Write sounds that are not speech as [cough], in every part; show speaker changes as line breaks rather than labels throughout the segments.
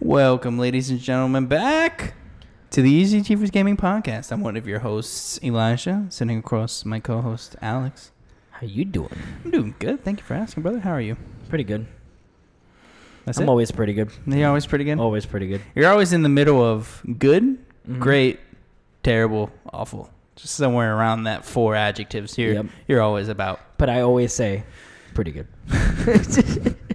Welcome, ladies and gentlemen, back to the Easy Achievers Gaming Podcast. I'm one of your hosts, Elijah, sitting across my co-host, Alex.
How you doing?
I'm doing good. Thank you for asking, brother. How are you?
Pretty good.
That's
I'm
it.
always pretty good.
You're always pretty good.
Always pretty good.
You're always in the middle of good,
Mhm.
great, terrible, awful. Just somewhere around that four adjectives here.
Yep.
You're always about.
But I always say, pretty good. [laughs] [laughs]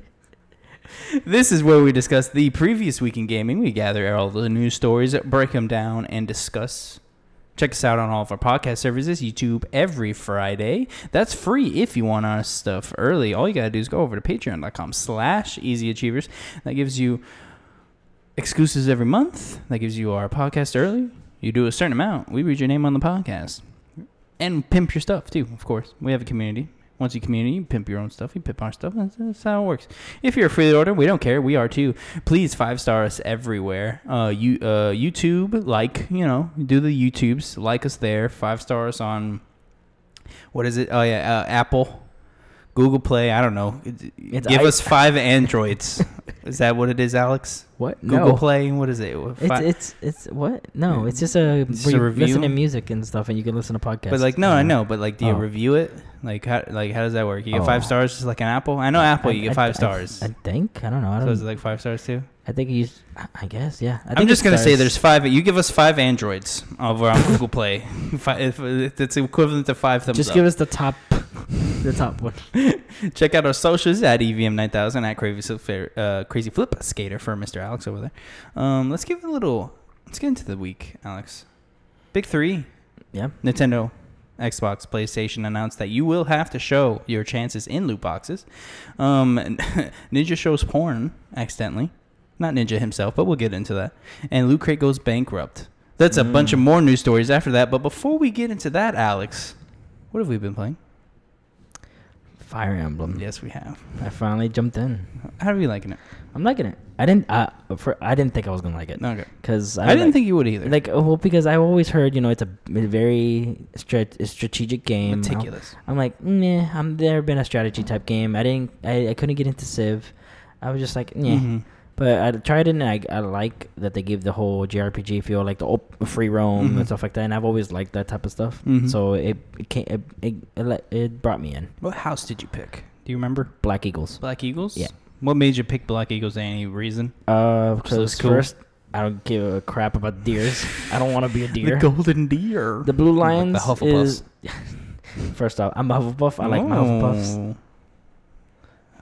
This is where we discuss the previous week in gaming. We gather all the news stories, break them down, and discuss. Check us out on all of our podcast services, YouTube every Friday. That's free if you want our stuff early. All you gotta do is go over to patreon.com slash easyachievers. That gives you exclusives every month. That gives you our podcast early. You do a certain amount, we read your name on the podcast. And pimp your stuff too, of course. We have a community. Once you community, you pimp your own stuff. You pimp our stuff. That's, that's how it works. If you're a free order, we don't care. We are too. Please five star us everywhere. Uh, you uh, YouTube, like you know, do the YouTubes, like us there. Five stars on what is it? Oh yeah, uh, Apple, Google Play. I don't know.
It's
Give
I-
us five Androids. [laughs] is that what it is, Alex?
What?
Google
no.
Play. What is it?
It's, it's it's what? No, it's just a,
It's
where
a
you
review?
listen to music and stuff, and you can listen to podcasts.
But like no, I know. But like, do you
Oh.
review it? Like how like how does that work? You get
Oh.
five stars just like an Apple. I know Apple. You
I-
get
I-
five
I-
stars.
I, think I don't know. I
so
don't.
is it like five stars too?
I think you. I- I guess yeah. I
I'm just
it
gonna say
starts-
there's five. You give us five Androids over on Google Play. [laughs] Fi- if- if It's equivalent to five thumbs
Just
up.
give us the top, the top one. [laughs]
Check out our socials at E EVM9000 at Crazy Flip, uh, Crazy Flip Skater for Mr. Alex over there. Um, let's give it a little. Let's get into the week, Alex. Big three.
Yeah.
Nintendo, Xbox, PlayStation announced that you will have to show your chances in loot boxes. Um, [laughs] Ninja shows porn accidentally. Not Ninja himself, but we'll get into that. And Loot Crate goes bankrupt. That's a bunch of
Mm.
more news stories after that. But before we get into that, Alex, what have we been playing?
Fire Emblem.
Yes, we have.
I finally jumped in.
How are you liking it?
I'm liking it. I didn't. Uh, for I didn't think I was gonna like it
No, good.
because
I, didn't think you would either.
like well because I've always heard you know it's a, very strat- strategic game.
Meticulous.
I'm like, nah, I'm never been a strategy type game. I didn't, I, I couldn't get into Civ. I was just like, yeah.
Mhm.
But I tried it and I, I like that they give the whole JRPG feel, like the op- free roam
Mhm.
and stuff like that. And I've always liked that type of stuff.
Mhm.
So it it, came, it, it, it let- it brought me in.
What house did you pick? Do you remember?
Black Eagles.
Black Eagles?
Yeah.
What made you pick Black Eagles? Any reason?
Uh,
So
because
it's cool.
first, I don't give a crap about deers. [laughs] I don't want to be a deer.
The golden deer.
The Blue
Like
Lions
the Hufflepuffs.
is. [laughs] First off, I'm a Hufflepuff. I like my Hufflepuffs.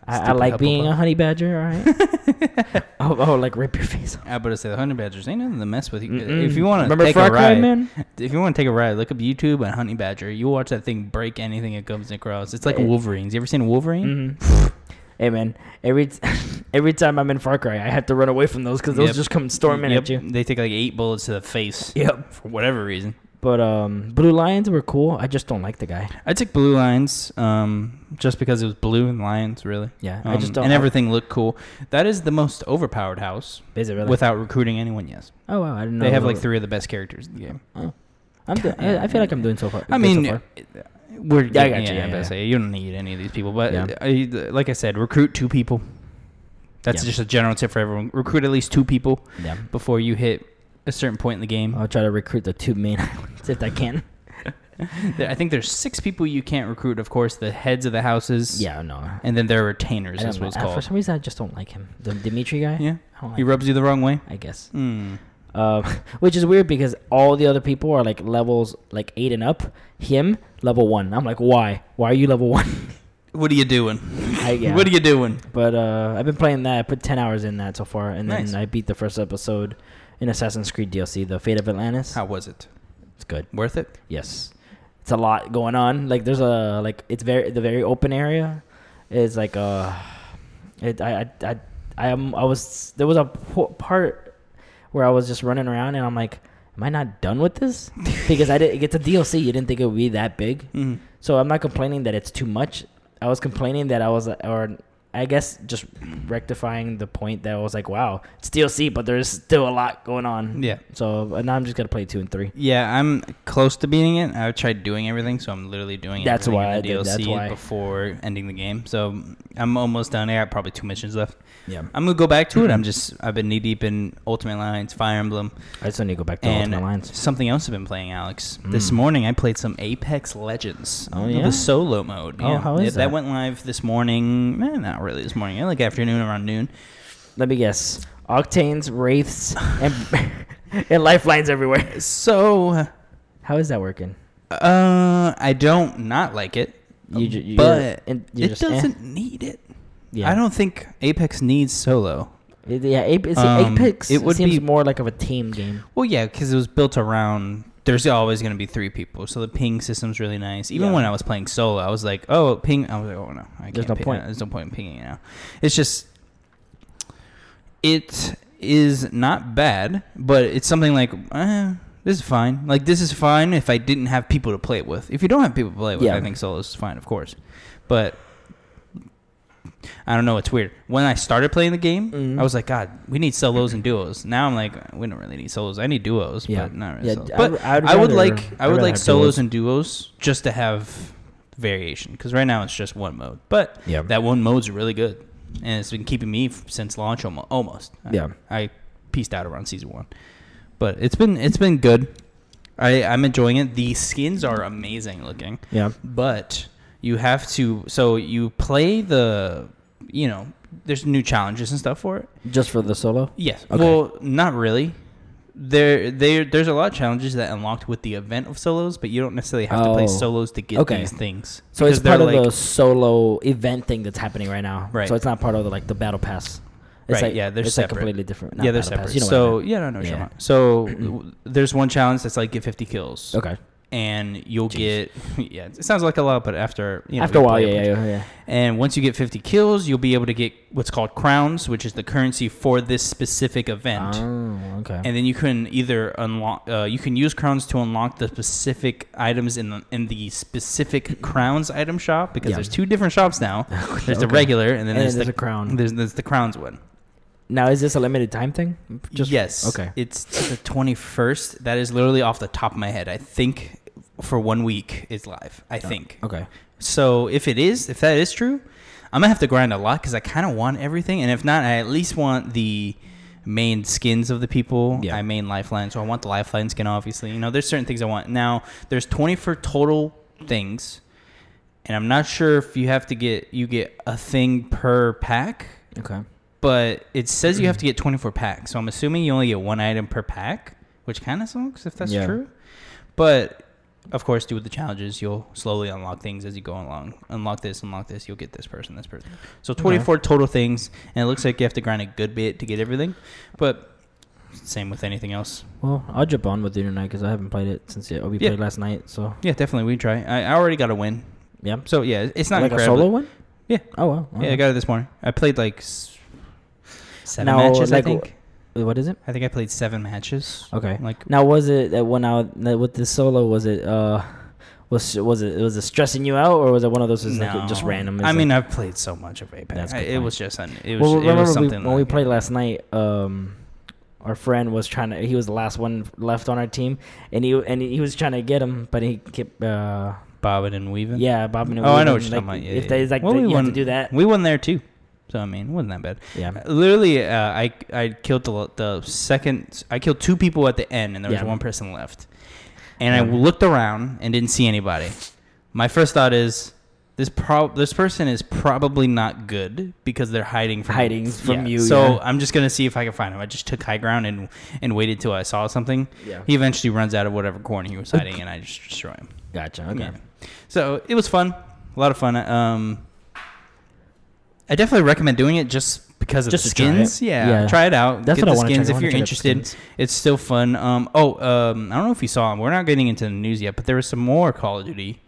I, I like being a honey badger. All right. [laughs] oh, oh, like rip your face off.
I better say the honey badgers ain't nothing to mess with. You.
Mm-mm.
If you want to take
Far
a
Cry,
ride,
man.
if you want to take a ride, look up YouTube and honey badger. You watch that thing break anything it comes across. It's like
Yeah.
Wolverines. You ever seen a Wolverine?
hmm [laughs] hey man, every t- [laughs] every time I'm in Far Cry, I have to run away from those because those
Yep.
just come storming
Yep.
at you.
They take like eight bullets to the face
Yep.
for whatever reason.
But um, Blue Lions were cool. I just don't like the guy.
I took blue Lions um, just because it was blue and lions, really.
Yeah,
Um,
I just don't.
and everything looked cool. That is the most overpowered house
Is it really?
without recruiting anyone. Yes,
oh wow, I didn't know.
they have like three of the best characters in the game. Oh.
I'm. Do- I, I feel like I'm doing so far.
I mean,
so far.
we're
Yeah, I got you,
yeah,
yeah, yeah.
you don't need any of these people, but
Yeah.
I, like I said, recruit two people. That's just a general tip for everyone. Recruit at least two people
yeah.
before you hit a certain point in the game.
I'll try to recruit the two main [laughs] islands if I can. [laughs]
I think there's six people you can't recruit. Of course, the heads of the houses.
Yeah, no.
And then there are retainers. Is what it's.
Uh, For some reason, I just don't like him. The Dimitri guy.
Yeah,
like.
he rubs you the wrong way.
I guess.
Hmm.
Um, [laughs] which is weird because all the other people are like levels like eight and up. Him level one. I'm like, why? Why are you level one?
What are you doing?
I, yeah.
What are you doing?
But uh, I've been playing that. I put ten hours in that so far, and then I beat the first episode in Assassin's Creed DLC, The Fate of Atlantis.
How was it?
It's good.
Worth it?
Yes, it's a lot going on. Like there's a like it's very the very open area is like uh, it I I I I am I was there was a part where I was just running around and I'm like, am I not done with this? [laughs] because I didn't get a DLC. You didn't think it would be that big.
Mm.
So I'm not complaining that it's too much. I was complaining that I was, or I guess just rectifying the point that I was like, wow, it's DLC, but there's still a lot going on.
Yeah.
So and now I'm just gonna play two and three.
Yeah, I'm close to beating it. I tried doing everything, so I'm literally doing
That's why
the
I did, that's
DLC
why.
before ending the game. So I'm almost done. I got probably two missions left.
Yeah.
I'm gonna go back to it. I'm just I've been knee deep in Ultimate Alliance, Fire Emblem,
I just need to go back to
and
Ultimate Alliance.
something else I've been playing, Alex. This
Mm.
morning I played some Apex Legends.
Oh, yeah.
the solo mode.
Oh,
yeah.
how is
It- that?
that?
went live this morning. Man, not really this morning. Like afternoon around noon.
Let me guess. Octanes, wraiths, and [laughs] and lifelines everywhere.
So
How is that working?
uh, I don't not like it.
You you-
but it
just, eh?
doesn't need it.
Yeah.
I don't think Apex needs solo.
It- yeah, Apex,
Um,
Apex
it would
seems
be-
more like of a team game.
Well, yeah, because it was built around. There's always going to be three people, so the ping system's really nice. Even
Yeah.
when I was playing solo, I was like, "Oh, ping!" I was like, "Oh no, I
There's no
ping-
point.
There's no point in pinging it now." It's just, it is not bad, but it's something like, eh, "This is fine." Like this is fine if I didn't have people to play it with. If you don't have people to play it with,
Yeah.
I think solo is fine, of course. But I don't know. It's weird. When I started playing the game,
Mhm.
I was like, God, we need solos and duos. Now I'm like, we don't really need solos. I need duos,
Yeah.
but not really
Yeah,
solos.
I
But
would- I would
I would like, I
I'd
like solos
duos.
and duos just to have variation. Because right now it's just one mode, but
Yeah.
that one mode's really good, and it's been keeping me since launch almo- almost. I-
Yeah.
I pieced out around season one, but it's been it's been good. I I'm enjoying it. The skins are amazing looking
Yeah.
but you have to so you play the you know there's new challenges and stuff for it
Just for the solo?
yes
Okay.
well not really there there there's a lot of challenges that unlocked with the event of solos but you don't necessarily have to play
Oh.
solos to get
Okay.
these things
So it's part of
like-
the solo event thing that's happening right now.
Right.
So it's not part of the like the battle pass. It's
Right,
like,
yeah, they're
it's
separate.
like completely different. not
yeah they're separate
you know what I
so yeah no no
Yeah.
so [clears throat] there's one challenge that's like get 50 kills
Okay.
And you'll
Jeez.
get [laughs] yeah it sounds like a lot but after you know
After a while, yeah, yeah, yeah.
And once you get 50 kills, you'll be able to get what's called crowns, which is the currency for this specific event.
Oh, okay.
and then you can either unlock, uh, you can use crowns to unlock the specific items in the in the specific crowns item shop because
Yeah.
there's two different shops now. [laughs] There's the regular, and then
And
there's,
there's
the
a crown.
There's, there's the crowns one.
Now, is this a limited time thing?
Just yes.
Okay.
It's the 21st. That is literally off the top of my head. I think for one week is live. I think.
Okay.
So if it is, if that is true, I'm gonna have to grind a lot because I kind of want everything, and if not, I at least want the main skins of the people.
Yeah.
I main lifeline, so I want the lifeline skin. Obviously, you know, there's certain things I want. Now, there's 24 total things, and I'm not sure if you have to get you get a thing per pack,
Okay.
but it says you have to get 24 packs. So I'm assuming you only get one item per pack, which kind of sucks if that's
Yeah.
true. But of course, do with the challenges, you'll slowly unlock things as you go along. Unlock this, unlock this, you'll get this person, this person. So 24 total things, and it looks like you have to grind a good bit to get everything. But same with anything else.
Well, I'll jump on with you tonight because I haven't played it since yeah, we
Yeah.
played last night. So
Yeah, definitely we try. I, I already got a win.
yeah.
So yeah, it's not
like a solo win.
Yeah.
Oh well.
Yeah, I got it this morning. I played like s- seven
Now,
matches.
like,
I think.
What is it?
I think I played seven matches.
Okay.
Like
Now, was it that when I with the solo? Was it uh, was was it was it stressing you out or was it one of those just, like, just
No.
random? It's
I mean,
like-
I've played so much of Apex. I- it was just un, it was,
well,
it was
we,
something
when we
like-
played last night? Um, our friend was trying to. He was the last one left on our team, and he and he was trying to get him, but he kept. Uh,
bobbing and weaving.
yeah, bobbing and weaving.
Oh, I know what you're
like,
talking about. Yeah,
if
yeah,
they like,
Well,
they,
we
you have to do that.
We won there too. So I mean, it wasn't that bad.
Yeah.
Literally, uh, I I killed the the second. I killed two people at the end, and there was
Yeah.
one person left. And I looked around and didn't see anybody. My first thought is. This pro- this person is probably not good because they're hiding from
Hiding from you,
So
yeah.
I'm just gonna see if I can find him. I just took high ground and and waited till I saw something.
Yeah.
He eventually runs out of whatever corner he was hiding, and I just destroy him.
Gotcha. Okay.
Yeah. So it was fun, a lot of fun. Um, I definitely recommend doing it just because of
Just
the skins. Yeah,
Yeah.
try it out.
That's
Get
what
the
want to
skins
check. I
if you're
check out the
interested. It's still fun. Um, oh, um, I don't know if you saw them. We're not getting into the news yet, but there was some more Call of Duty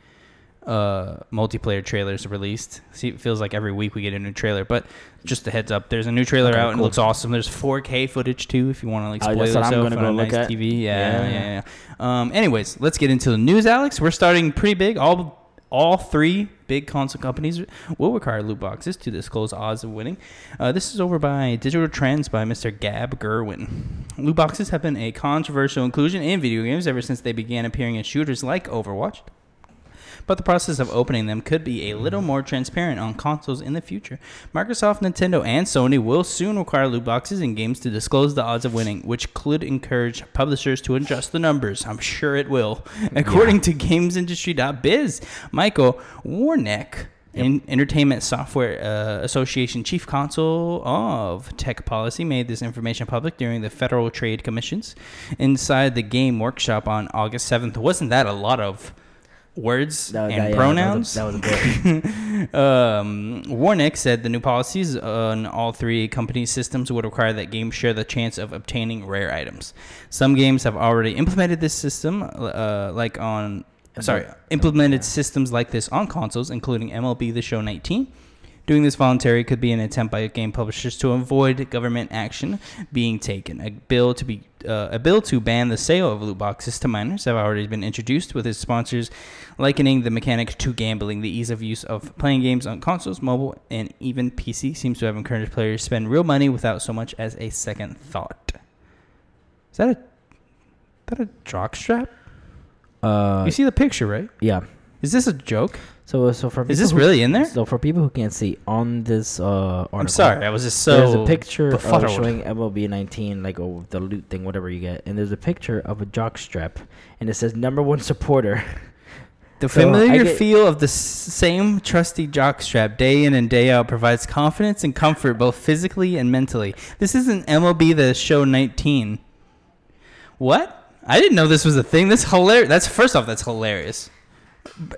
uh, multiplayer trailers released. See, it feels like every week we get a new trailer, but just a heads up, there's a new trailer
Okay,
out and it looks awesome. There's 4K footage too, if you want to like
Oh,
spoil
that's what I'm
yourself
gonna
on a
go
nice
at.
TV. Yeah,
Yeah.
yeah, yeah. Um, anyways, let's get into the news, Alex. We're starting pretty big. All all three big console companies will require loot boxes to disclose odds of winning. Uh, this is over by Digital Trends by Mr. Gabe Gurwin. Loot boxes have been a controversial inclusion in video games ever since they began appearing in shooters like Overwatch but the process of opening them could be a little more transparent on consoles in the future. Microsoft, Nintendo, and Sony will soon require loot boxes in games to disclose the odds of winning, which could encourage publishers to adjust the numbers. I'm sure it will. According to GamesIndustry.biz, Michael Warnecke. In Entertainment Software uh, Association chief counsel of tech policy made this information public during the Federal Trade Commission's inside the game workshop on August 7th. Wasn't that a lot of words
That-
and
that- yeah,
pronouns?
That was, a- that was a bit. [laughs]
um, Warnecke said the new policies on all three companies' systems would require that games share the chance of obtaining rare items. Some games have already implemented this system, uh, like on sorry, implemented systems like this on consoles, including MLB The Show 19. Doing this voluntary could be an attempt by game publishers to avoid government action being taken. A bill to be uh, a bill to ban the sale of loot boxes to minors have already been introduced, with its sponsors likening the mechanic to gambling. The ease of use of playing games on consoles, mobile, and even PC seems to have encouraged players to spend real money without so much as a second thought. Is that a that a jockstrap?
Uh,
you see the picture, right?
yeah.
Is this a joke?
So so for
Is this
who-
really in there?
So for people who can't see on this uh, article,
I'm sorry, I was just so.
there's a picture of showing MLB 19, like oh, the loot thing, whatever you get, and there's a picture of a jock strap, and it says number one supporter. [laughs]
The
So,
familiar
get-
feel of the same trusty jockstrap day in and day out provides confidence and comfort both physically and mentally. This isn't MLB the Show 19. What? I didn't know this was a thing. That's hilarious. That's first off, that's hilarious.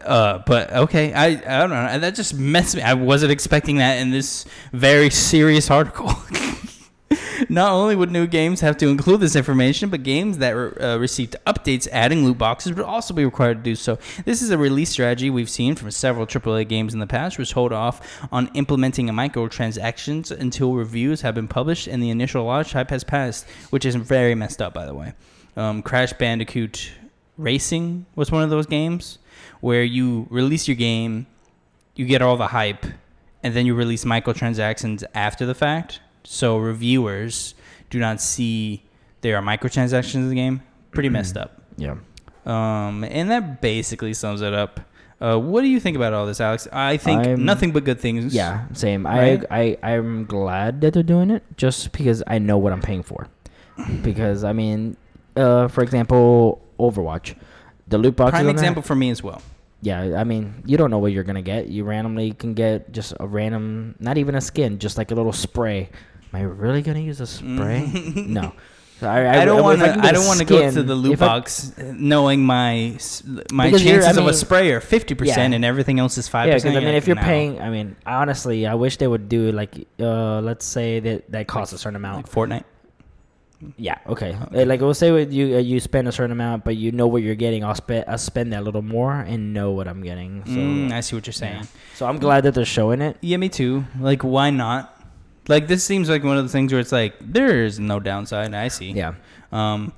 Uh, but okay, I I don't know. That just messed me. I wasn't expecting that in this very serious article. [laughs] Not only would new games have to include this information, but games that re- uh, received updates adding loot boxes would also be required to do so. This is a release strategy we've seen from several AAA games in the past, which hold off on implementing microtransactions until reviews have been published and the initial launch hype has passed, which is very messed up, by the way. Um, Crash Bandicoot Racing was one of those games where you release your game, you get all the hype, and then you release microtransactions after the fact. So reviewers do not see there are microtransactions in the game. Pretty messed up.
Yeah.
Um, and that basically sums it up. Uh, what do you think about all this, Alex? I think
I'm-
nothing but good things.
Yeah, same.
Right?
I I I'm glad that they're doing it just because I know what I'm paying for. because I mean, uh, for example, Overwatch, the loot boxes.
Prime
on that-
example for me as well.
Yeah, I mean, you don't know what you're gonna get. You randomly can get just a random, not even a skin, just like a little spray. Am I really gonna use a spray? no. [laughs] So I,
Mm. I don't want to.
get
don't want to go to the loot
I-
box knowing my my
I
chances of a
mean-
spray are fifty percent and everything else is five
Yeah, because I mean, if you're paying, I mean, honestly, I wish they would do like, uh, let's say that that costs a certain amount.
like Fortnite,
Yeah. Okay. Uh, Like we'll say with you, uh, you spend a certain amount, but you know what you're getting. I'll spend, I'll spend that little more and know what I'm getting. So,
mm, I see what you're saying.
yeah. so I'm glad that they're showing it.
Yeah, me too. Like, why not? Like, this seems like one of the things where it's like there is no downside. I see.
Yeah.
Um,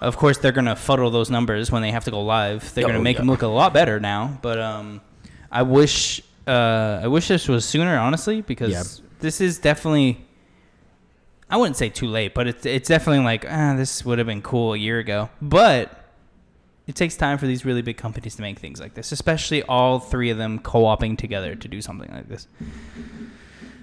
of course, they're gonna fuddle those numbers when they have to go live. They're gonna
Oh,
make
yeah.
them look a lot better now. But um, I wish uh, I wish this was sooner, honestly, because
Yeah.
this is definitely. I wouldn't say too late, but it's it's definitely like ah, this would have been cool a year ago. But it takes time for these really big companies to make things like this, especially all three of them co-oping together to do something like this.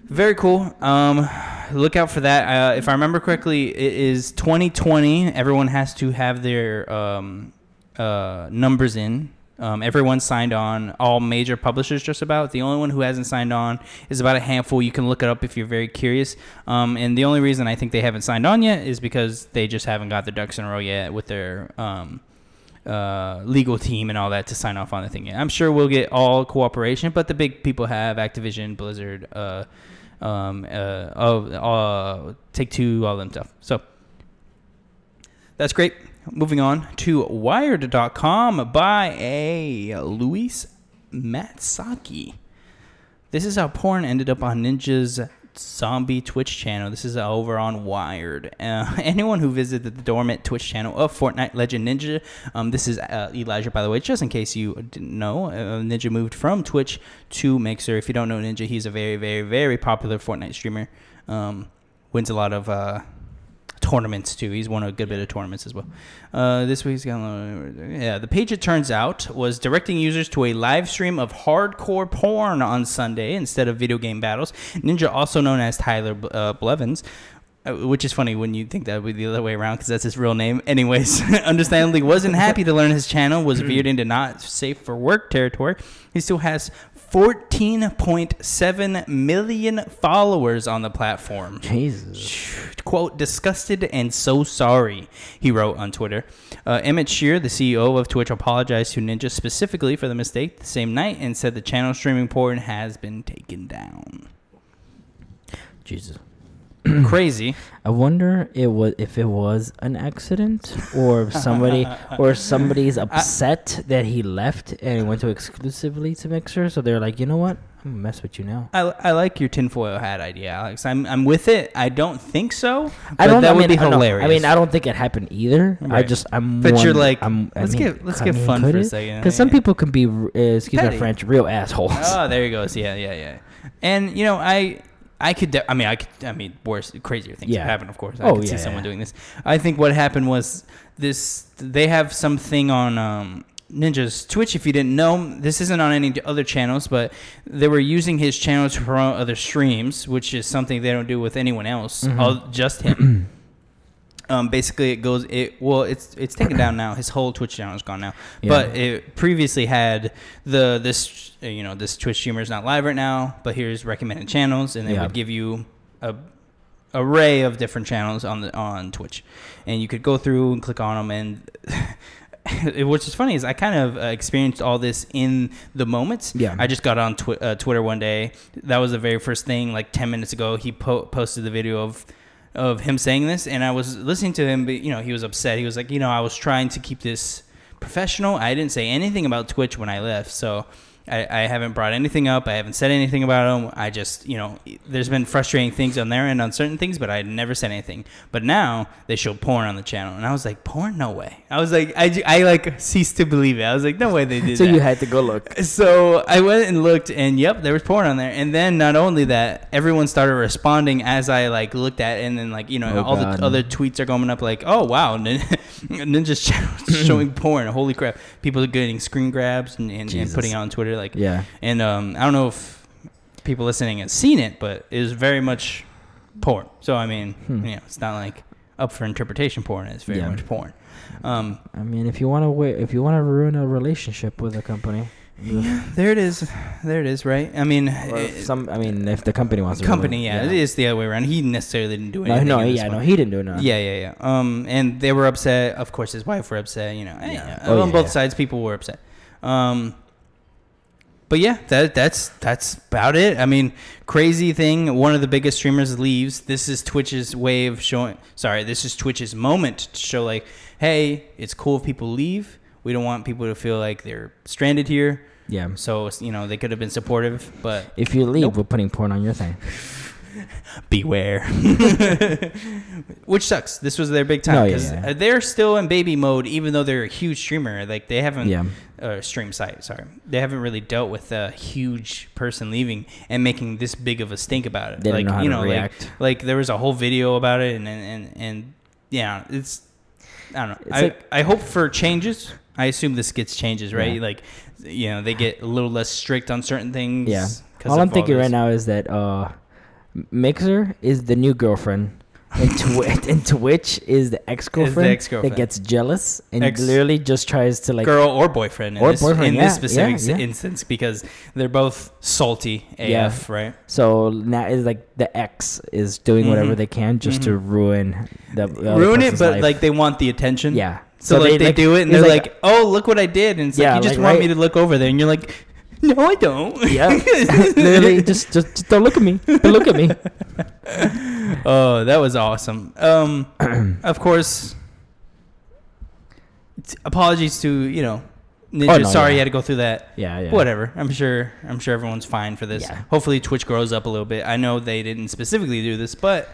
Very cool. Um, look out for that. Uh, if I remember correctly, it is 2020. Everyone has to have their um, uh, numbers in. Um, everyone signed on. All major publishers, just about. The only one who hasn't signed on is about a handful. You can look it up if you're very curious. Um, and the only reason I think they haven't signed on yet is because they just haven't got their ducks in a row yet with their um, uh, legal team and all that to sign off on the thing yet. I'm sure we'll get all cooperation, but the big people have Activision, Blizzard, uh, um, uh, uh, Take Two, all them stuff. So that's great. Moving on to Wired.com by a Louise Matsaki. This is how porn ended up on Ninja's zombie Twitch channel. This is over on Wired. Uh, [laughs] anyone who visited the dormant Twitch channel of Fortnite legend Ninja, um, this is uh, Elijah, by the way, just in case you didn't know, uh, Ninja moved from Twitch to Mixer. If you don't know Ninja, he's a very, very, very popular Fortnite streamer. Um, wins a lot of uh, tournaments too. He's won a good bit of tournaments as well. Uh, this week's got yeah. The page it turns out was directing users to a live stream of hardcore porn on Sunday instead of video game battles. Ninja, also known as Tyler uh, Blevins. uh, Which is funny when you think that would be the other way around because that's his real name. Anyways, [laughs] understandably wasn't happy to learn his channel was [clears throat] veered into not safe for work territory. He still has 14.7 million followers on the platform
Jesus.
quote disgusted and so sorry he wrote on twitter uh, emmett shear the ceo of twitch apologized to ninja specifically for the mistake the same night and said the channel streaming porn has been taken down
Jesus. [clears throat]
crazy
I wonder it was if it was an accident or if somebody or somebody's [laughs] upset that he left and went to exclusively to Mixer. So they're like, you know what? I'm gonna mess with you now.
I, I like your tinfoil hat idea, Alex. I'm I'm with it. I don't think so.
I
but
don't.
That
I
would
mean,
be
I
hilarious.
I mean, I don't think it happened either. I just I'm.
But you're like,
I'm, I
let's
mean,
get let's
I
get
mean,
fun for a second.
Because some
Yeah.
people can be, uh, excuse
Petty.
my French, real assholes.
Oh, there he goes. Yeah, yeah, yeah. And you know, I I could. De- I mean, I could. I mean, worse, crazier things
Yeah.
have happened. Of course, I
Oh,
could see
yeah,
someone
yeah.
doing this. I think what happened was this. They have something on um, Ninja's Twitch. If you didn't know, this isn't on any other channels, but they were using his channel to promote other streams, which is something they don't do with anyone else,
Mhm.
all, just him. [clears throat] Um, basically, it goes. It well, it's it's taken down now. His whole Twitch channel is gone now.
Yeah.
But it previously had the this you know this Twitch streamer is not live right now, but here's recommended channels, and they
Yeah.
would give you a array of different channels on the on Twitch, and you could go through and click on them. And [laughs] which is funny is I kind of uh, experienced all this in the moments.
Yeah.
I just got on uh, Twitter one day. That was the very first thing. Like ten minutes ago, he po- posted the video of of him saying this, and I was listening to him. But you know, he was upset. He was like, you know, I was trying to keep this professional. I didn't say anything about Twitch when I left, so I, I haven't brought anything up. I haven't said anything about them. I just, you know, there's been frustrating things on their end on certain things, but I never said anything. But now they show porn on the channel, and I was like, porn? No way. I was like, I, I like ceased to believe it. I was like, no way they did [laughs] that.
so
that.
you had to go look.
So I went and looked, and yep, there was porn on there. And then not only that, everyone started responding as I like looked at, it, and then like you know
Oh,
all
God.
the other tweets are going up like, oh wow, [laughs] Nin- Ninja's channel [laughs] showing porn. Holy crap! People are getting screen grabs and, and, and putting it on Twitter like,
Yeah.
and um, I don't know if people listening have seen it, but it is very much porn. So I mean,
Hmm.
you know, it's not like up for interpretation porn. It's very
Yeah.
much porn. Um,
I mean, if you want to wait, if you want to ruin a relationship with a company, Yeah,
there it is. There it is. Right. I mean,
if
it-
some, I mean, if the company wants to
company,
ruin,
yeah, it is the other way around. He necessarily didn't do
No,
anything.
no,
this
yeah, no, he didn't do it. No.
Yeah, yeah, yeah. Um, and they were upset. Of course, his wife were upset. You know,
Yeah.
yeah.
Oh,
on
yeah,
both
yeah.
sides, people were upset. Um, but yeah, that that's that's about it. I mean, crazy thing. One of the biggest streamers leaves. This is Twitch's way of showing. Sorry, this is Twitch's moment to show like, hey, it's cool if people leave. We don't want people to feel like they're stranded here.
Yeah.
So you know they could have been supportive, but
If you leave,
Nope.
we're putting porn on your thing. [laughs]
beware. [laughs] Which sucks. This was their big time
No, yeah, yeah.
they're still in baby mode, even though they're a huge streamer. Like they haven't
Yeah.
Uh, stream site. Sorry, they haven't really dealt with a huge person leaving and making this big of a stink about it.
They
like
know
you know, like
react.
like there was a whole video about it, and and and, and yeah, it's I don't know.
It's
I
like-
I hope for changes. I assume this gets changes, right?
Yeah.
Like you know, they get a little less strict on certain things.
Yeah. All I'm thinking right now is that uh, Mixer is the new girlfriend, and, Twi- and [laughs] Twitch is the ex girlfriend that gets jealous and
Ex-
literally just tries to like.
girl or boyfriend in
Or
this,
boyfriend,
in
yeah,
this specific
yeah, yeah.
instance because they're both salty AF, right?
So now it's like the ex is doing whatever
Mhm.
they can just to
Mhm.
ruin the,
Ruin it, but
life.
like they want the attention.
yeah.
So, like they, do it and they're like, "Oh, look what I did," and it's
Yeah,
like you just
like,
want
right-
me to look over there, and you're like, [laughs] "No, I don't."
yeah, [laughs] literally just, just just don't look at me. Don't look at me. [laughs]
oh, that was awesome. Um, [clears throat] of course, t- apologies to you know Ninja,
no,
sorry
yeah.
you had to go through that.
Yeah, yeah.
Whatever. I'm sure. I'm sure everyone's fine for this.
Yeah.
Hopefully, Twitch grows up a little bit. I know they didn't specifically do this, but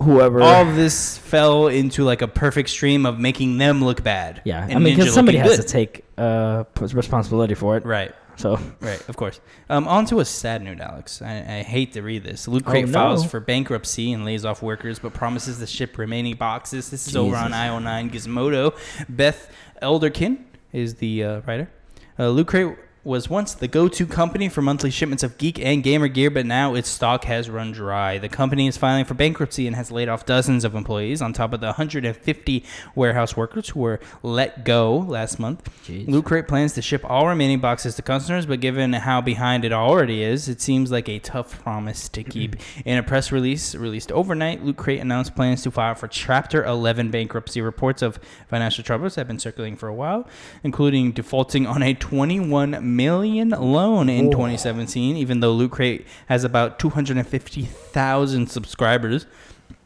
Whoever.
all of this fell into like a perfect stream of making them look bad.
yeah, I mean, because somebody has
good.
to take uh responsibility for it.
Right.
So
Right, of course. Um, on to a sad note, Alex. I, I hate to read this. Loot Crate
Oh, no.
files for bankruptcy and lays off workers, but promises to ship remaining boxes. This is over on IO9 Gizmodo. Beth Elderkin is the uh, writer. Uh, Loot Crate was once the go-to company for monthly shipments of geek and gamer gear, but now its stock has run dry. The company is filing for bankruptcy and has laid off dozens of employees on top of the 150 warehouse workers who were let go last month.
Jeez.
Loot Crate plans to ship all remaining boxes to customers, but given how behind it already is, it seems like a tough promise to keep. In a press release released overnight, Loot Crate announced plans to file for Chapter 11 bankruptcy. Reports of financial troubles have been circulating for a while, including defaulting on a 21 million loan in
Whoa.
2017. Even though Loot Crate has about 250,000 subscribers.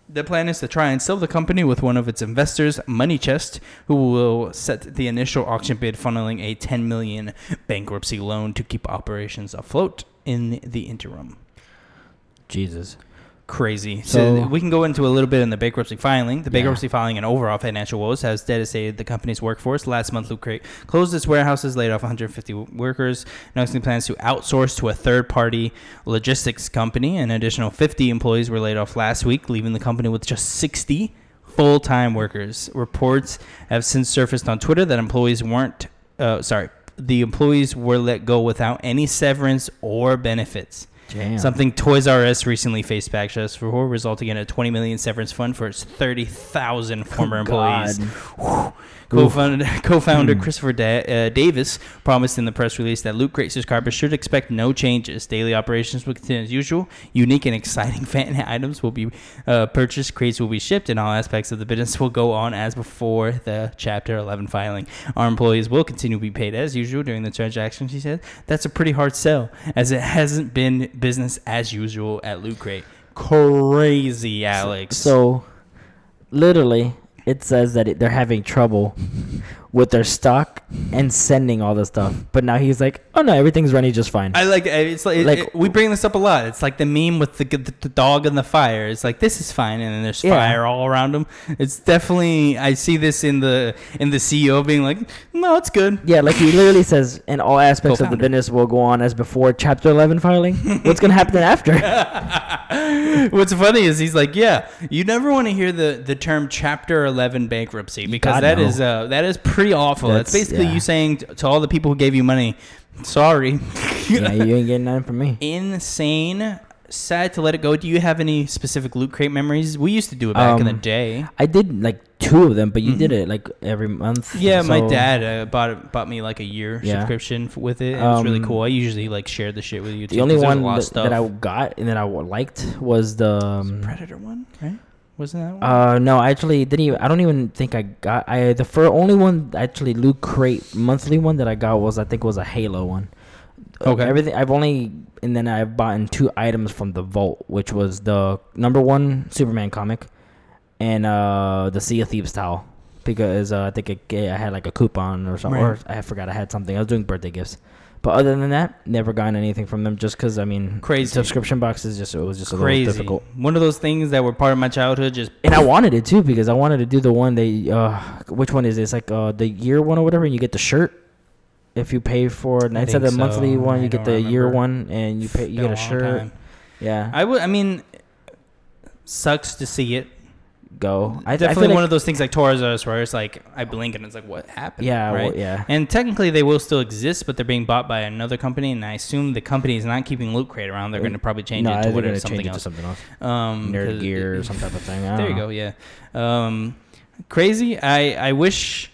The plan is to try and sell the company with one of its investors, Money Chest, who will set the initial auction bid, funneling a 10 million bankruptcy loan to keep operations afloat in the interim.
Jesus.
Crazy. So,
So-
we can go into a little bit in the bankruptcy filing. The
Yeah.
bankruptcy filing and overall financial woes has devastated the company's workforce. Last month, Loot Crate closed its warehouses, laid off 150 workers, announcing plans to outsource to a third-party logistics company. An additional 50 employees were laid off last week, leaving the company with just 60 full-time workers. Reports have since surfaced on Twitter that employees weren't, uh, sorry, the employees were let go without any severance or benefits.
Damn.
Something Toys R Us recently faced backlash for, resulting in a 20 million severance fund for its 30,000 former employees.
God.
Co-founder, co-founder
Hmm.
Christopher da- uh, Davis promised in the press release that Loot Crate subscribers should expect no changes. Daily operations will continue as usual. Unique and exciting [laughs] fan items will be uh, purchased, crates will be shipped, and all aspects of the business will go on as before the Chapter 11 filing. Our employees will continue to be paid as usual during the transaction, she said. That's a pretty hard sell, as it hasn't been business as usual at Loot Crate. Crazy, Alex.
So, literally, it says that it, they're having trouble with their stock and sending all the stuff. But now he's like, oh no, everything's running just fine.
I like it's like,
Like-
it- we bring this up a lot. It's like the meme with the, the, the dog and the fire. It's like this is fine, and then there's
Yeah.
fire all around him. It's definitely I see this in the in the CEO being like, no, it's good.
yeah, like he literally says, and all aspects of the business will go on as before Chapter 11 filing. What's gonna happen after? [laughs] [laughs]
What's funny is he's like, yeah, you never want to hear the the term Chapter Eleven bankruptcy because
God,
that
no.
is uh that is pretty awful. That's,
That's-
basically
yeah.
you saying t- to all the people who gave you money, sorry. [laughs]
yeah, you ain't getting nothing from me.
Insane. Sad to let it go. Do you have any specific loot crate memories? We used to do it back in the
Um,
day.
I did like two of them, but you did
Mhm.
it like every month.
Yeah, my dad uh, bought it, bought me like a year
Yeah.
subscription f- with it. It was really
Um,
cool. I usually like share the shit with you too.
The only one that, that I got and that I liked was the. Um,
Predator one, right? Wasn't that one?
Uh no, I actually didn't even. I don't even think I got. I the fir- only one actually Loot Crate monthly one that I got was I think was a Halo one. Uh,
Okay.
everything I've only and then I've bought in two items from the vault, which was the number one Superman comic, and uh the Sea of Thieves towel because uh, I think it, I had like a coupon or something, or
Right.
I forgot I had something. I was doing birthday gifts. But other than that, never gotten anything from them. Just because I mean,
Crazy.
subscription boxes. Just it was just a
Crazy.
little difficult.
One of those things that were part of my childhood. Just
And I wanted it too because I wanted to do the one they uh which one is this like uh the year one or whatever and you get the shirt if you pay for instead of the
think
monthly one
I
you get the year one and you pay you get a shirt
time.
yeah
I would. I mean, sucks to see it.
Go I, I
Definitely
like,
one of those things like Toys where it's like I blink and it's like what happened.
yeah
right.
well, yeah
And technically, they will still exist, but they're being bought by another company, and I assume the company is not keeping Loot Crate around. They're going to probably change
no,
it to what
they're
is
gonna
something
to
else.
something else
Um,
nerd gear or some type of thing I [laughs]
There you go. Yeah. Um, crazy. I I wish.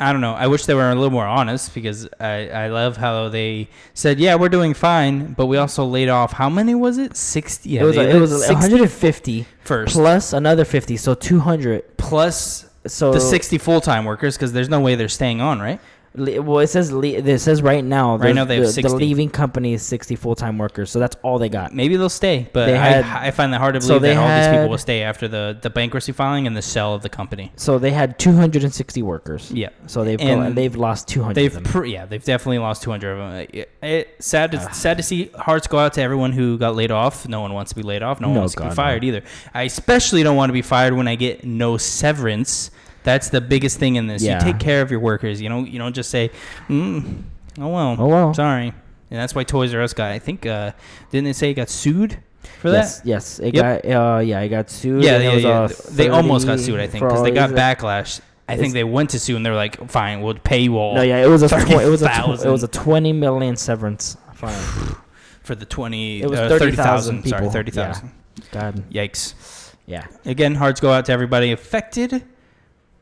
I don't know. I wish they were a little more honest because I, I love how they said, yeah, we're doing fine, but we also laid off. How many was it? 60? Yeah,
it was it was 150
first.
plus another 50 so 200
plus
so
the 60 full time workers because there's no way they're staying on, right?
Well, it says le- it says right now.
Right
the-
now they have
the,
60.
the leaving company is sixty full time workers, so that's all they got.
Maybe they'll stay, but
They had-
I, I find that hard to
so
believe
they
that all these people
had-
will stay after the, the bankruptcy filing and the sell of the company.
So they had two hundred and sixty workers.
Yeah.
So they've
And
and they've lost two hundred.
They've
of them.
pr- yeah, they've definitely lost 200 of them. It, it, sad to sad to see. Hearts go out to everyone who got laid off. No one wants to be laid off. No one
No,
wants to
God,
be
no.
fired either. I especially don't want to be fired when I get no severance. That's the biggest thing in this.
Yeah.
You take care of your workers. You know, you don't just say, mm, "Oh well,
Oh well.
sorry." And that's why Toys R Us got. I think uh, didn't they say he got sued for
yes,
that?
yes. It
Yep.
got uh yeah, it got sued.
Yeah, yeah, yeah. they almost got sued. I think because they got backlash. I think they went to sue and they're like, "Fine, we'll pay you all."
No, yeah, it was a tw- it was a tw- it was a twenty million severance fine. [sighs]
for the 20
It was
uh,
30,000
sorry
people.
30,000
God,
yikes
yeah.
again hearts go out to everybody affected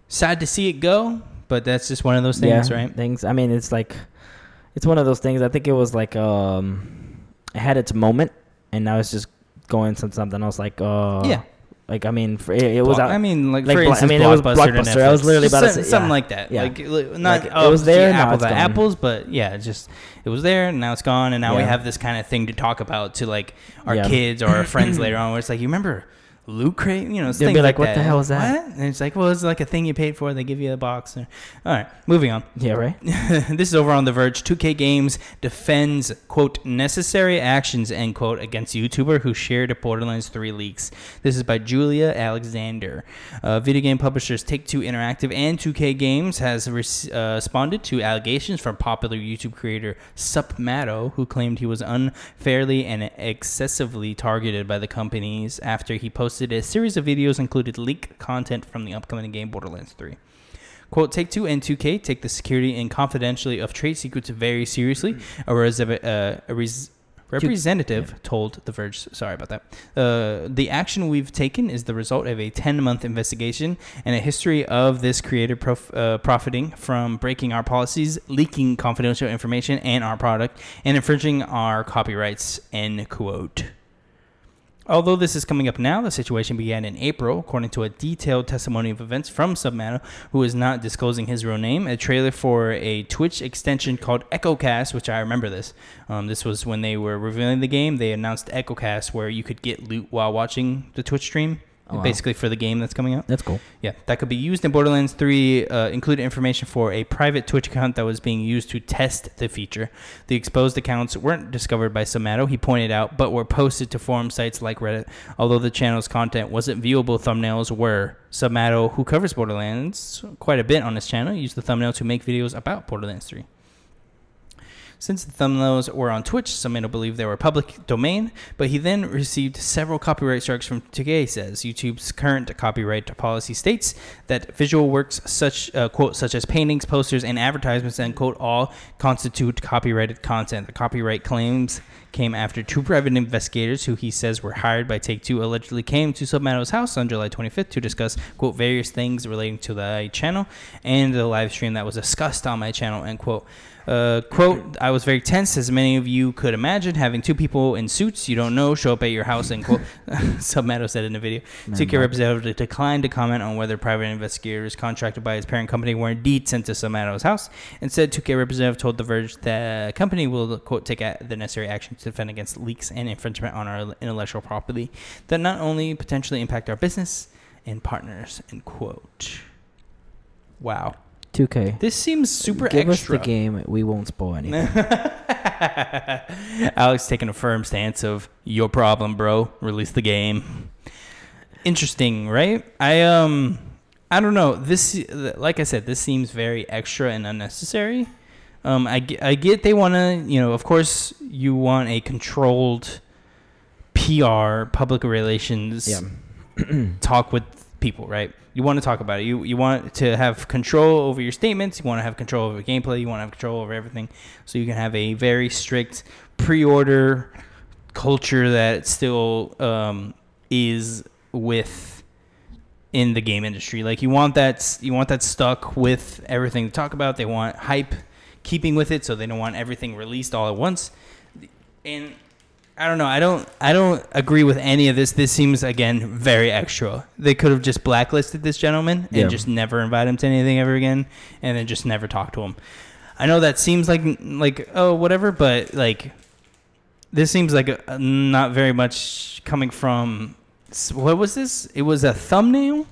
sad to see it go but that's just one of those things
yeah,
right
Things. I mean, it's like, it's one of those things. I think it was like, um, it had its moment, and now it's just going to something else. Like, uh,
yeah
Like, I mean, for, it, it was. Out,
I mean like,
like, Blo- I mean, it was
Blockbuster.
I was literally about to say-
something
yeah.
like that
Yeah.
like li- not
Like, it
oh,
was there, now
apple
it's
apples but yeah it's just it was there and now it's gone and now we have this kind of thing to talk about to like our
Yeah.
kids or our friends [coughs] later on where it's like you remember Loot Crate, you know,
They'll be
like,
like, "What the hell is that?"
What? And it's like, well, it's like a thing you paid for. They give you a box. All right, moving on.
yeah, right. [laughs]
this is over on The Verge. 2K Games defends, quote, necessary actions, end quote, against YouTuber who shared a Borderlands 3 leaks. This is by Julia Alexander. Uh, video game publishers Take Two Interactive and 2K Games has res- uh, responded to allegations from popular YouTube creator SupMatto, who claimed he was unfairly and excessively targeted by the companies after he posted a series of videos included leaked content from the upcoming game Borderlands 3. Quote, Take Two and 2K take the security and confidentiality of trade secrets very seriously. A, res- uh, a res- representative told The Verge, sorry about that. Uh, the action we've taken is the result of a 10 month investigation and a history of this creator prof- uh, profiting from breaking our policies, leaking confidential information and our product, and infringing our copyrights, end quote. Although this is coming up now, the situation began in April, according to a detailed testimony of events from SupMatto, who is not disclosing his real name. A trailer for a Twitch extension called EchoCast, which I remember this. Um, this was when they were revealing the game. They announced EchoCast, where you could get loot while watching the Twitch stream,
wow.
basically for the game that's coming out.
That's cool.
Yeah, that could be used in Borderlands 3. Uh, included information for a private Twitch account that was being used to test the feature. The exposed accounts weren't discovered by SupMatto, he pointed out, but were posted to forum sites like Reddit. Although the channel's content wasn't viewable, thumbnails were. SupMatto, who covers Borderlands quite a bit on his channel, used the thumbnail to make videos about Borderlands 3. Since the thumbnails were on Twitch, some may believe they were public domain, but he then received several copyright strikes from 2K, says. YouTube's current copyright policy states that visual works such, uh, quote, such as paintings, posters, and advertisements, end quote, all constitute copyrighted content. The copyright claims came after two private investigators who he says were hired by Take-Two allegedly came to SupMatto's house on July 25th to discuss, quote, various things relating to the channel and the live stream that was discussed on my channel, end quote. Uh, quote, I was very tense, as many of you could imagine, having two people in suits you don't know show up at your house, end quote. [laughs] SupMatto said in the video.
Man,
2K
bro.
representative declined to comment on whether private investigators contracted by his parent company were indeed sent to SupMatto's house. Instead, 2K representative told The Verge that the company will, quote, take the necessary action to defend against leaks and infringement on our intellectual property that not only potentially impact our business and partners, end quote. Wow.
2K.
This seems super
Give
extra.
us the game. We won't spoil anything. [laughs]
Alex taking a firm stance of your problem, bro. Release the game. Interesting, right? I um, I don't know. This, like I said, this seems very extra and unnecessary. Um, I get, I get they want to, you know, of course, you want a controlled PR, public relations
yeah. [clears throat]
talk with people, right? You want to talk about it. You you want to have control over your statements. You want to have control over gameplay. You want to have control over everything, so you can have a very strict pre-order culture that still um, is with in the game industry. Like you want that you want that stuck with everything to talk about. They want hype keeping with it, so they don't want everything released all at once. And I don't know. I don't. I don't agree with any of this. This seems again very extra. They could have just blacklisted this gentleman and
Yeah.
just never invite him to anything ever again, and then just never talk to him. I know that seems like like oh whatever, but like this seems like a, a not very much coming from s- what was this? It was a thumbnail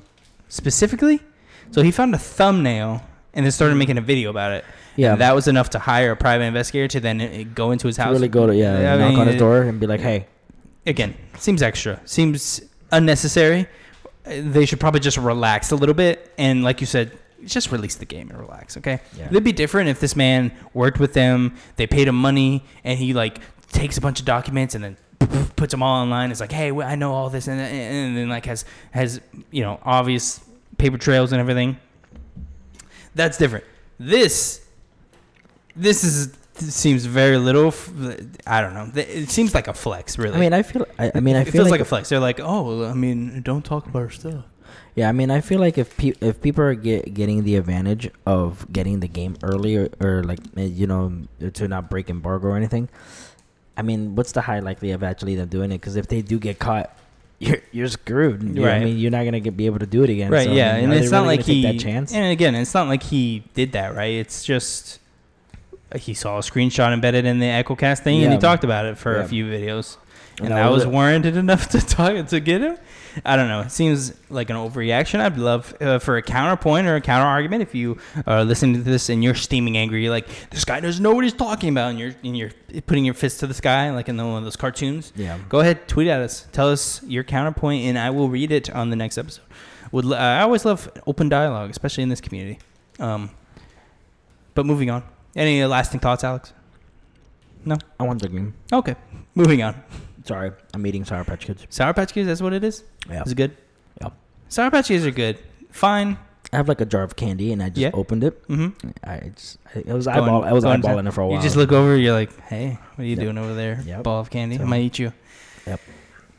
specifically. So he found a thumbnail and then started making a video about it.
Yeah.
And that was enough to hire a private investigator to then uh, go into his house.
really go to yeah,
I
knock
mean,
on his door and be like, hey,
again, seems extra, seems unnecessary. Uh, They should probably just relax a little bit and, like you said, just release the game and relax. Okay,
Yeah.
it'd be different if this man worked with them, they paid him money, and he like takes a bunch of documents and then puts them all online. It's like, hey, I know all this, and, and then like has has you know obvious paper trails and everything. That's different. This this is this seems very little. f- I don't know. It seems like a flex, really.
I mean, I feel, I, I mean, I
it
feel
feels
like,
like, a flex. They're like, oh, I mean, don't talk about our stuff.
yeah, I mean, I feel like if pe- if people are get, getting the advantage of getting the game early or, or like eh, you know to not break embargo or anything, I mean, what's the high likely of actually them doing it? Because if they do get caught, you're you're screwed. You what I
Right.
mean, you're not gonna get, be able to do it again.
right?
So, I
yeah,
mean,
and it's not
really
like he.
that chance.
And again, it's not like he did that, right? It's just he saw a screenshot embedded in the EchoCast thing, and he
Yeah.
talked about it for
Yeah.
a few videos, and, that,
that
was warranted enough to talk to get him. I don't know. It seems like an overreaction. I'd love uh, for a counterpoint or a counter argument. If you are listening to this and you're steaming angry, you're like, "This guy doesn't know what he's talking about," and you're and you're putting your fist to the sky like in the, one of those cartoons.
yeah.
Go ahead, tweet at us. Tell us your counterpoint, and I will read it on the next episode. Would l- I always love open dialogue, especially in this community. Um, but moving on. Any lasting thoughts, Alex? No.
I want the game.
Okay. Moving on.
Sorry, I'm eating Sour Patch Kids.
Sour Patch Kids. That's what it is.
Yeah.
Is it good?
Yeah.
Sour Patch Kids are good. Fine.
I have like a jar of candy, and I just
Yeah.
opened it.
Mm-hmm.
I just, I, it was eyeball, I was
Going- going
eyeballing it for a while.
You just look over. You're like, "Hey, what are you
Yep.
doing over there?
Yep.
Ball of candy. I
So-
might eat you."
Yep.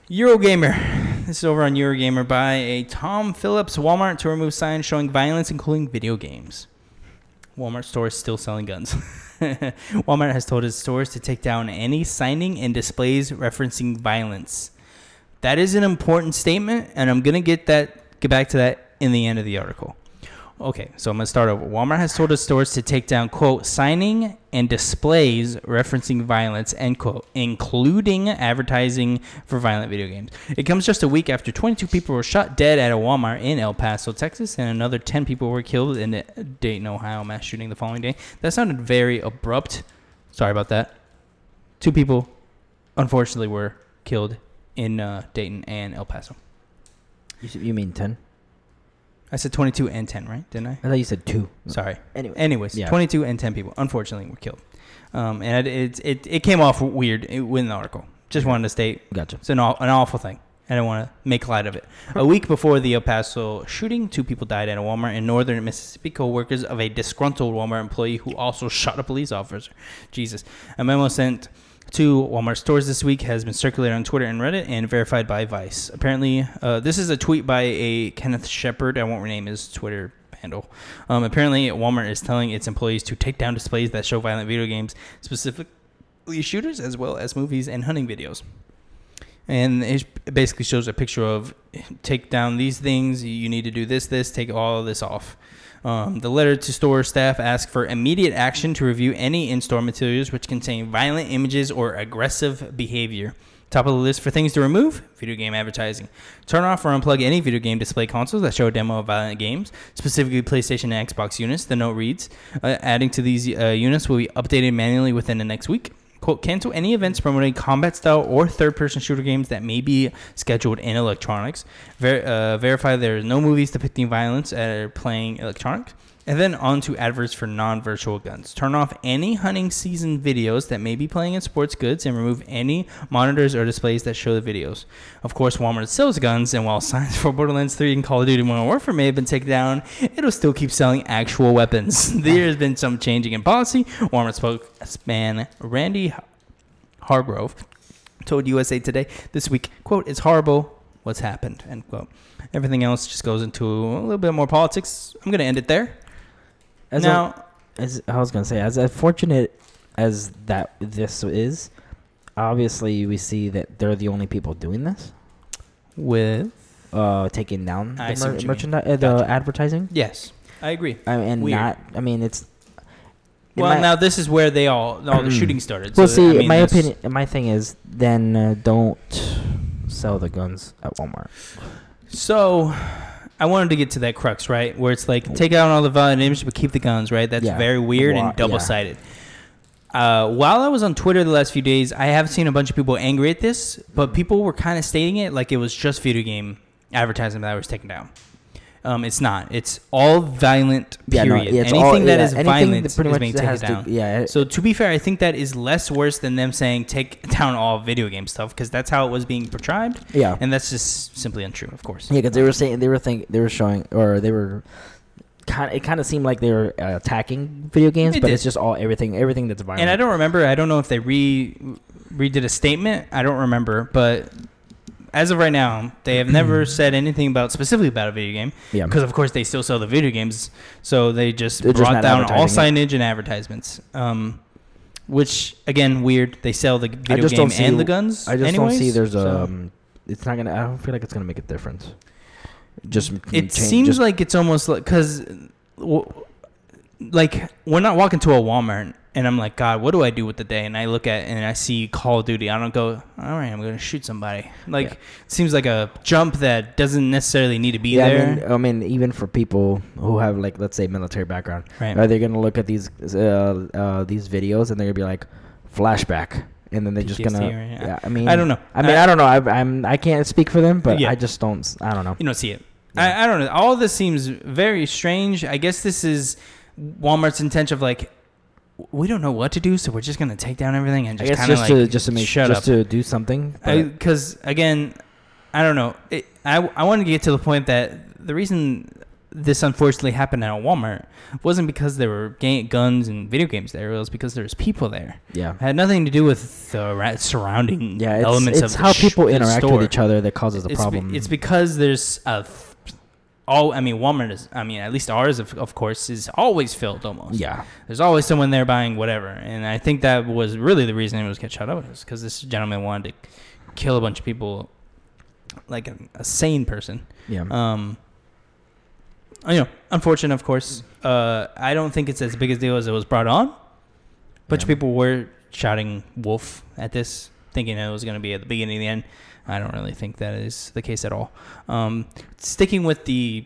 Eurogamer. This is over on Eurogamer by a Tom Phillips Walmart to remove signs showing violence, including video games. Walmart store is still selling guns. [laughs] Walmart has told its stores to take down any signing and displays referencing violence. That is an important statement, and I'm gonna get that get back to that in the end of the article. Okay, so I'm gonna start over. Walmart has told its stores to take down quote signing and displays referencing violence end quote, including advertising for violent video games. It comes just a week after 22 people were shot dead at a Walmart in El Paso, Texas, and another 10 people were killed in a Dayton, Ohio mass shooting the following day. That sounded very abrupt. Sorry about that. Two people, unfortunately, were killed in uh, Dayton and El Paso.
You, mean ten?
I said 22 and 10, right? Didn't I?
I thought you said two.
Sorry.
Anyway,
Anyways,
Yeah.
22 and 10 people, unfortunately, were killed. Um, and it, it, it came off weird in the article. Just wanted to state
gotcha.
it's an, aw- an awful thing. I don't want to make light of it. A week before the El Paso shooting, two people died at a Walmart in northern Mississippi, co-workers of a disgruntled Walmart employee who also shot a police officer. Jesus. A memo sent to Walmart stores this week has been circulated on Twitter and Reddit and verified by Vice. Apparently, uh, this is a tweet by a Kenneth Shepard. I won't rename his Twitter handle. Um, apparently, Walmart is telling its employees to take down displays that show violent video games, specifically shooters, as well as movies and hunting videos and it basically shows a picture of take down these things you need to do this this take all of this off um, the letter to store staff asks for immediate action to review any in-store materials which contain violent images or aggressive behavior. Top of the list for things to remove video game advertising. Turn off or unplug any video game display consoles that show a demo of violent games specifically playstation and xbox units. The note reads uh, adding to these uh, units will be updated manually within the next week quote cancel any events promoting combat style or third person shooter games that may be scheduled in electronics. Ver- uh, verify there is no movies depicting violence at playing electronics and then on to adverts for non-virtual guns turn off any hunting season videos that may be playing in sports goods and remove any monitors or displays that show the videos of course walmart sells guns and while [laughs] signs for borderlands 3 and call of duty modern warfare may have been taken down it'll still keep selling actual weapons [laughs] there has been some changing in policy walmart spokesman randy Hargrove told USA Today this week, quote, it's horrible what's happened, end quote. Everything else just goes into a little bit more politics. I'm going to end it there.
As
now,
a, as I was gonna say, as unfortunate as that this is, obviously we see that they're the only people doing this,
with.
uh, taking down the mer-
what you mean.
merchandise, uh, the
Gotcha.
advertising,
Yes, I agree.
I mean, and
Weird.
not. I mean, it's
Well,
my-
now this is where they all all the shooting started.
well,
so,
see,
I mean,
my opinion, my thing is, then uh, don't sell the guns at Walmart.
So, I wanted to get to that crux, right? Where it's like take out all the violent images, but keep the guns, right? That's
Yeah.
very weird
Wha-
and double sided. Uh, while I was on Twitter the last few days, I have seen a bunch of people angry at this, but people were kind of stating it like it was just video game advertising that was taken down. Um, it's not. It's all violent.
Yeah, no,
Period.
yeah, it's
anything
all-
that
yeah,
is
anything
violent
that pretty
is
much
being taken
has to-
down.
yeah, it-
So to be fair, I think that is less worse than them saying take down all video game stuff because that's how it was being portrayed,
Yeah,
and that's just simply untrue. Of course.
yeah, because they were saying they were think they were showing or they were kind. It kind of seemed like they were uh, attacking video games,
It
but
did.
it's just all everything everything that's violent.
And I don't remember. I don't know if they re redid a statement. I don't remember, but as of right now, they have never said anything about specifically about a video game
Yeah,
because, of course, they still sell the video games. So they just
They're
brought
not
down all
advertising
signage and advertisements. Um, which again, weird. They sell the video
just
game
see-
and the guns.
I just
anyways,
don't see there's a.
so-
Um, it's not gonna. I don't feel like it's gonna make a difference. Just
It
change-
seems
just-
like it's almost like because, like, we're not walking to a Walmart and I'm like, God, what do I do with the day? And I look at and I see Call of Duty. I don't go, all right, I'm going to shoot somebody. Like,
Yeah.
it seems like a jump that doesn't necessarily need to be
yeah,
there.
I mean, I mean, even for people who have like, let's say, military background,
right.
are they gonna look at these uh, uh, these videos and they're gonna be like, flashback, and then they're just gonna.
right?
Yeah, I mean,
I don't know.
I mean, I, don't know. I, I'm I can't speak for them, but
Yeah.
I just don't. I don't know.
You don't see it.
Yeah.
I, I don't know. All this seems very strange. I guess this is Walmart's intention of like, we don't know what to do, so we're just going to take down everything and just kind of
just
like
to just to make
shut
just
up.
to do something.
because again, I don't know. It, I I wanted to get to the point that the reason this unfortunately happened at a Walmart wasn't because there were ga- guns and video games there. It was because there was people there.
yeah.
It had nothing to do with the ra- surrounding
Yeah, it's,
elements
it's
of
how
the sh-
people interact
store.
with each other that causes the
It's, be-
problem.
it's because there's a all. I mean, Walmart is. I mean, at least ours, of, of course, is always filled almost.
yeah,
There's always someone there buying whatever, and I think that was really the reason it was get shut up was because this gentleman wanted to kill a bunch of people, like a, a sane person.
yeah.
Um, you know, unfortunate, of course. Uh, I don't think it's as big a deal as it was brought on. A bunch of people were shouting "wolf" at this, thinking it was going to be at the beginning of the end. I don't really think that is the case at all. Um, sticking with the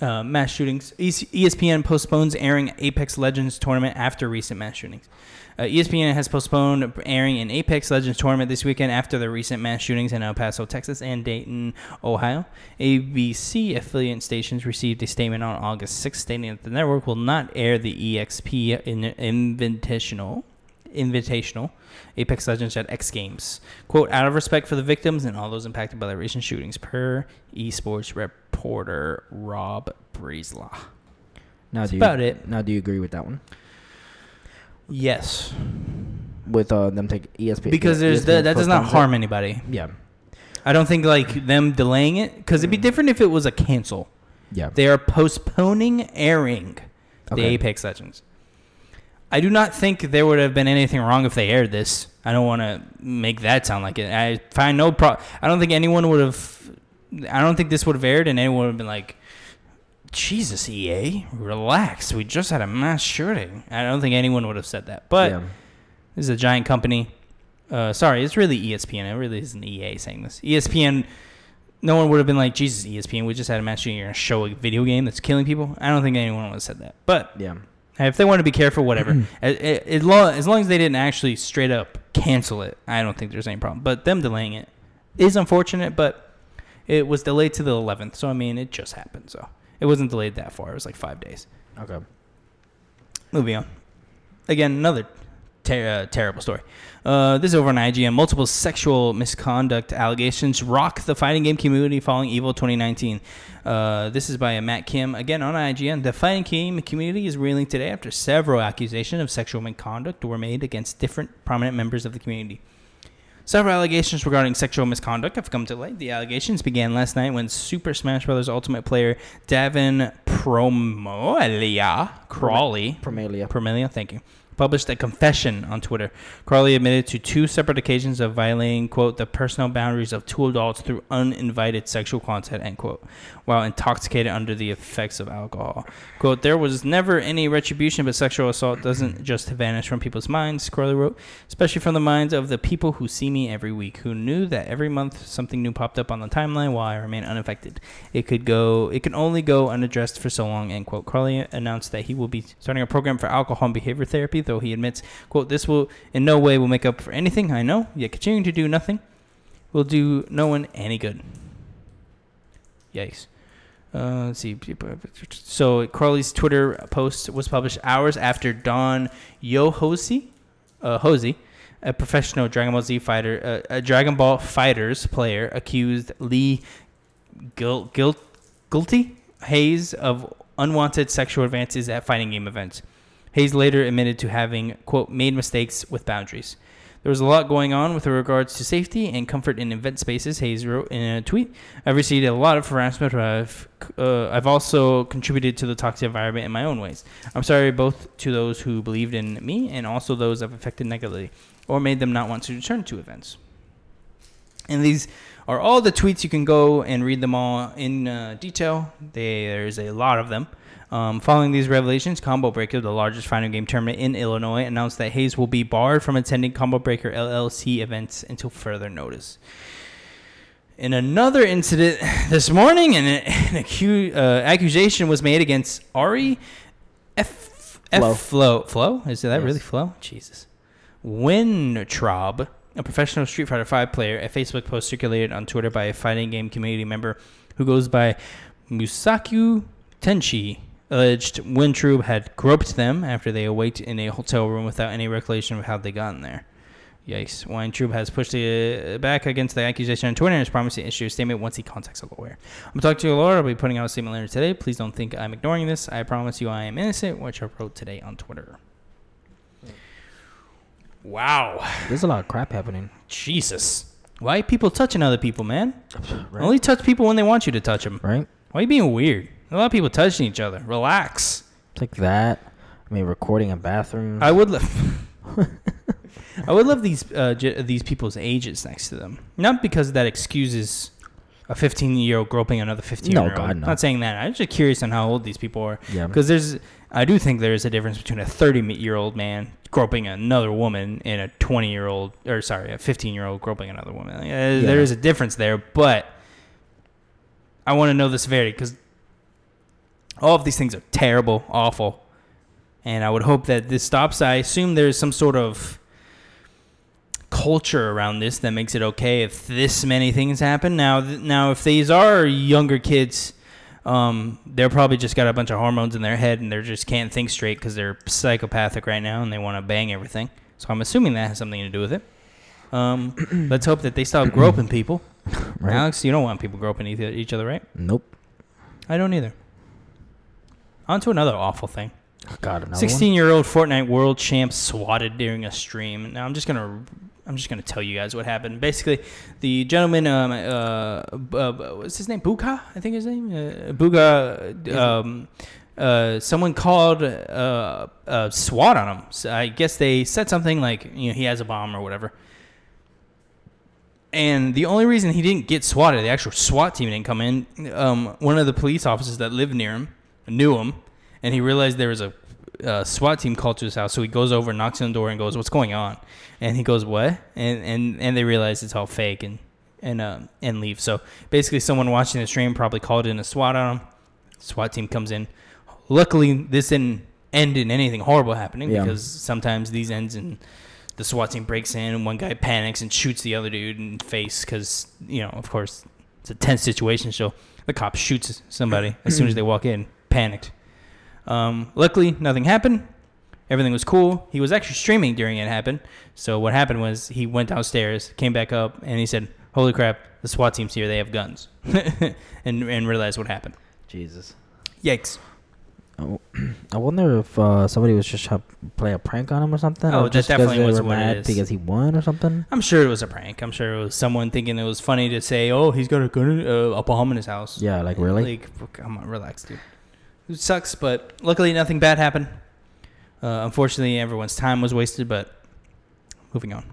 uh, mass shootings, ESPN postpones airing Apex Legends tournament after recent mass shootings. Uh, ESPN has postponed airing an Apex Legends tournament this weekend after the recent mass shootings in El Paso, Texas, and Dayton, Ohio. ABC affiliate stations received a statement on August 6th stating that the network will not air the EXP in- Invitational. Invitational, Apex Legends at X Games. Quote, out of respect for the victims and all those impacted by the recent shootings, per esports reporter Rob Breslau.
now
That's
do you,
about it.
Now, do you agree with that one?
Yes.
With uh, them take ESPN
Because there's
ESPN
the, that does not
postpones it?
harm anybody.
Yeah,
I don't think like them delaying it because it'd be different if it was a cancel.
yeah.
They are postponing airing the
Okay.
Apex Legends. I do not think there would have been anything wrong if they aired this. I don't want to make that sound like it. I find no pro. I don't think anyone would have. I don't think this would have aired, and anyone would have been like, "Jesus, EA, relax. We just had a mass shooting." I don't think anyone would have said that. But
yeah.
this is a giant company. Uh, sorry, it's really ESPN. It really isn't EA saying this. ESPN. No one would have been like, "Jesus, ESPN, we just had a mass shooting. You're gonna show a video game that's killing people." I don't think anyone would have said that. But
yeah.
If they want to be careful, whatever. as, as, long, as long as they didn't actually straight up cancel it, I don't think there's any problem. But them delaying it is unfortunate. But it was delayed to the 11th, so I mean, it just happened. So it wasn't delayed that far. It was like five days.
Okay.
Moving on. Again, another ter- uh, terrible story. Uh, this is over on IGN. Multiple sexual misconduct allegations rock the fighting game community following Evo 2019. Uh, this is by Matt Kim. Again on IGN. The fighting game community is reeling today after several accusations of sexual misconduct were made against different prominent members of the community. Several allegations regarding sexual misconduct have come to light. The allegations began last night when Super Smash Bros. Ultimate player Davin Promolia Crawley
Promelia.
Promelia, thank you. Published a confession on Twitter. Crawley admitted to two separate occasions of violating, quote, the personal boundaries of two adults through uninvited sexual contact, end quote, while intoxicated under the effects of alcohol. Quote, there was never any retribution, but sexual assault doesn't just vanish from people's minds, Crawley wrote, especially from the minds of the people who see me every week, who knew that every month something new popped up on the timeline while I remain unaffected. It could go, it can only go unaddressed for so long, end quote. Crawley announced that he will be starting a program for alcohol and behavior therapy though he admits, quote, this will in no way will make up for anything I know, yet continuing to do nothing will do no one any good. Yikes. Uh, see. So Crawley's Twitter post was published hours after Don Yohosi, uh, Hosey, a professional Dragon Ball Z fighter, uh, a Dragon Ball Fighters player, accused Lee Gil- Gil- Guilty Hayes of unwanted sexual advances at fighting game events. Hayes later admitted to having, quote, made mistakes with boundaries. There was a lot going on with regards to safety and comfort in event spaces, Hayes wrote in a tweet. I've received a lot of harassment, but I've, uh, I've also contributed to the toxic environment in my own ways. I'm sorry both to those who believed in me and also those I've affected negatively or made them not want to return to events. And these are all the tweets. You can go and read them all in uh, detail. There's a lot of them. Um, following these revelations, Combo Breaker, the largest fighting game tournament in Illinois, announced that Hayes will be barred from attending Combo Breaker LLC events until further notice. In another incident [sighs] this morning, an, an acu- uh, accusation was made against Ari F. F.
Flo.
Flo. Flo? Is that
Yes.
really Flo? Jesus. Weintraub, a professional Street Fighter V player, a Facebook post circulated on Twitter by a fighting game community member who goes by Musaku Tenchi, alleged Weintraub had groped them after they awaked in a hotel room without any recollection of how they got in there. Yikes. Weintraub has pushed uh, back against the accusation on Twitter and has promised to issue a statement once he contacts a lawyer. I'm talking to a lawyer. I'll be putting out a statement later today. Please don't think I'm ignoring this. I promise you I am innocent, which I wrote today on Twitter. Wow.
There's a lot of crap happening.
Jesus. Why are people touching other people, man? [sighs]
Right?
Only touch people when they want you to touch them.
right?
Why are you being weird? A lot of people touching each other. Relax.
It's like that. I mean, recording in bathrooms.
I would love. [laughs] I would love these uh, j- these people's ages next to them. Not because that excuses a 15 year old groping another 15 year
No,
old.
God, no.
Not saying that. I'm just curious on how old these people are.
yeah.
Because there's, I do think there is a difference between a 30 year old man groping another woman and a 20 year old, or sorry, a 15 year old groping another woman. Uh, There is a difference there, but I want to know the severity because all of these things are terrible, awful, and I would hope that this stops. I assume there's some sort of culture around this that makes it okay if this many things happen. Now, th- now if these are younger kids, um, they're probably just got a bunch of hormones in their head and they just can't think straight because they're psychopathic right now and they want to bang everything. So I'm assuming that has something to do with it. Um, [clears throat] let's hope that they stop groping people.
Right?
Alex, you don't want people groping each each other, right?
Nope.
I don't either. On to another awful thing.
God, another one?
16 year old Fortnite world champ swatted during a stream. Now I'm just gonna I'm just gonna tell you guys what happened. Basically, the gentleman, um, uh, uh, what's his name? Bugha, I think his name. Uh, Bugha. Um, uh, someone called uh, uh, SWAT on him. So I guess they said something like, you know, he has a bomb or whatever. And the only reason he didn't get swatted, the actual SWAT team didn't come in. Um, one of the police officers that lived near him knew him, and he realized there was a uh, SWAT team called to his house. So he goes over, knocks on the door, and goes, "What's going on?" And he goes, "What?" And and and they realize it's all fake and and uh, and leave. So basically, someone watching the stream probably called in a SWAT on him. SWAT team comes in. Luckily, this didn't end in anything horrible happening
Yeah.
because sometimes these ends in the SWAT team breaks in and one guy panics and shoots the other dude in the face because you know, of course, it's a tense situation. So the cop shoots somebody as soon as they walk in, panicked. Um, luckily, nothing happened. Everything was cool. He was actually streaming during it happened. So what happened was he went downstairs, came back up, and he said, "Holy crap! The SWAT team's here. They have guns," [laughs] and and realized what happened.
Jesus.
Yikes!
Oh, I wonder if uh, somebody was just trying to play a prank on him or something.
Oh,
or
that definitely
they
was
were
what
mad
is.
because he won or something.
I'm sure it was a prank. I'm sure it was someone thinking it was funny to say, "Oh, he's got a gun, uh, a bomb in his house."
Yeah, like really.
Like, come on, relax, dude. It sucks, but luckily nothing bad happened. Uh, unfortunately, everyone's time was wasted, but moving on.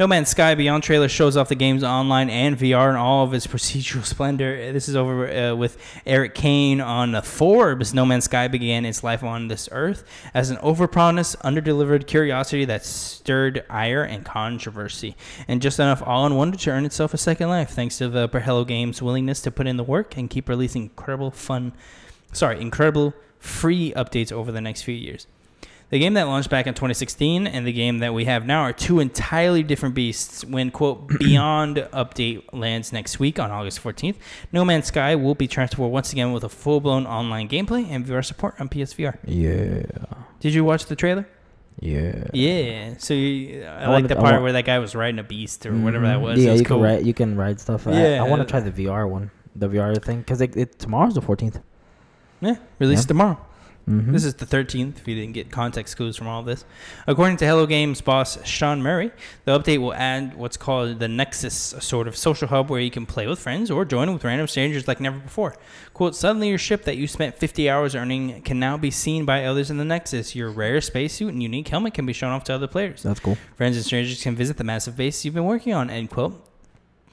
No Man's Sky Beyond trailer shows off the game's online and VR in all of its [laughs] procedural splendor. This is over uh, with Erik Kain on Forbes. No Man's Sky began its life on this earth as an overpromised, underdelivered curiosity that stirred ire and controversy, and just enough and wonder to earn itself a second life, thanks to the Hello Games' willingness to put in the work and keep releasing incredible fun, sorry, incredible free updates over the next few years. The game that launched back in 2016 and the game that we have now are two entirely different beasts. When, quote, [clears throat] Beyond update lands next week on August 14th, No Man's Sky will be transported once again with a full blown online gameplay and VR support on PSVR.
Yeah.
Did you watch the trailer?
Yeah.
Yeah. So you, I,
I
like the part where that guy was riding a beast or whatever that
Mhm.
was.
Yeah,
was
you
cool.
can ride. You can ride stuff. I-
Yeah.
I, want to try the VR one, the VR thing, because it, it tomorrow's the 14th.
Yeah, released
Yeah.
tomorrow.
Mm-hmm.
This is the 13th, if you didn't get context clues from all this. According to Hello Games boss Sean Murray, the update will add what's called the Nexus, a sort of social hub where you can play with friends or join with random strangers like never before. Quote, suddenly your ship that you spent 50 hours earning can now be seen by others in the Nexus. Your rare spacesuit and unique helmet can be shown off to other players.
That's cool.
Friends and strangers can visit the massive base you've been working on, end quote.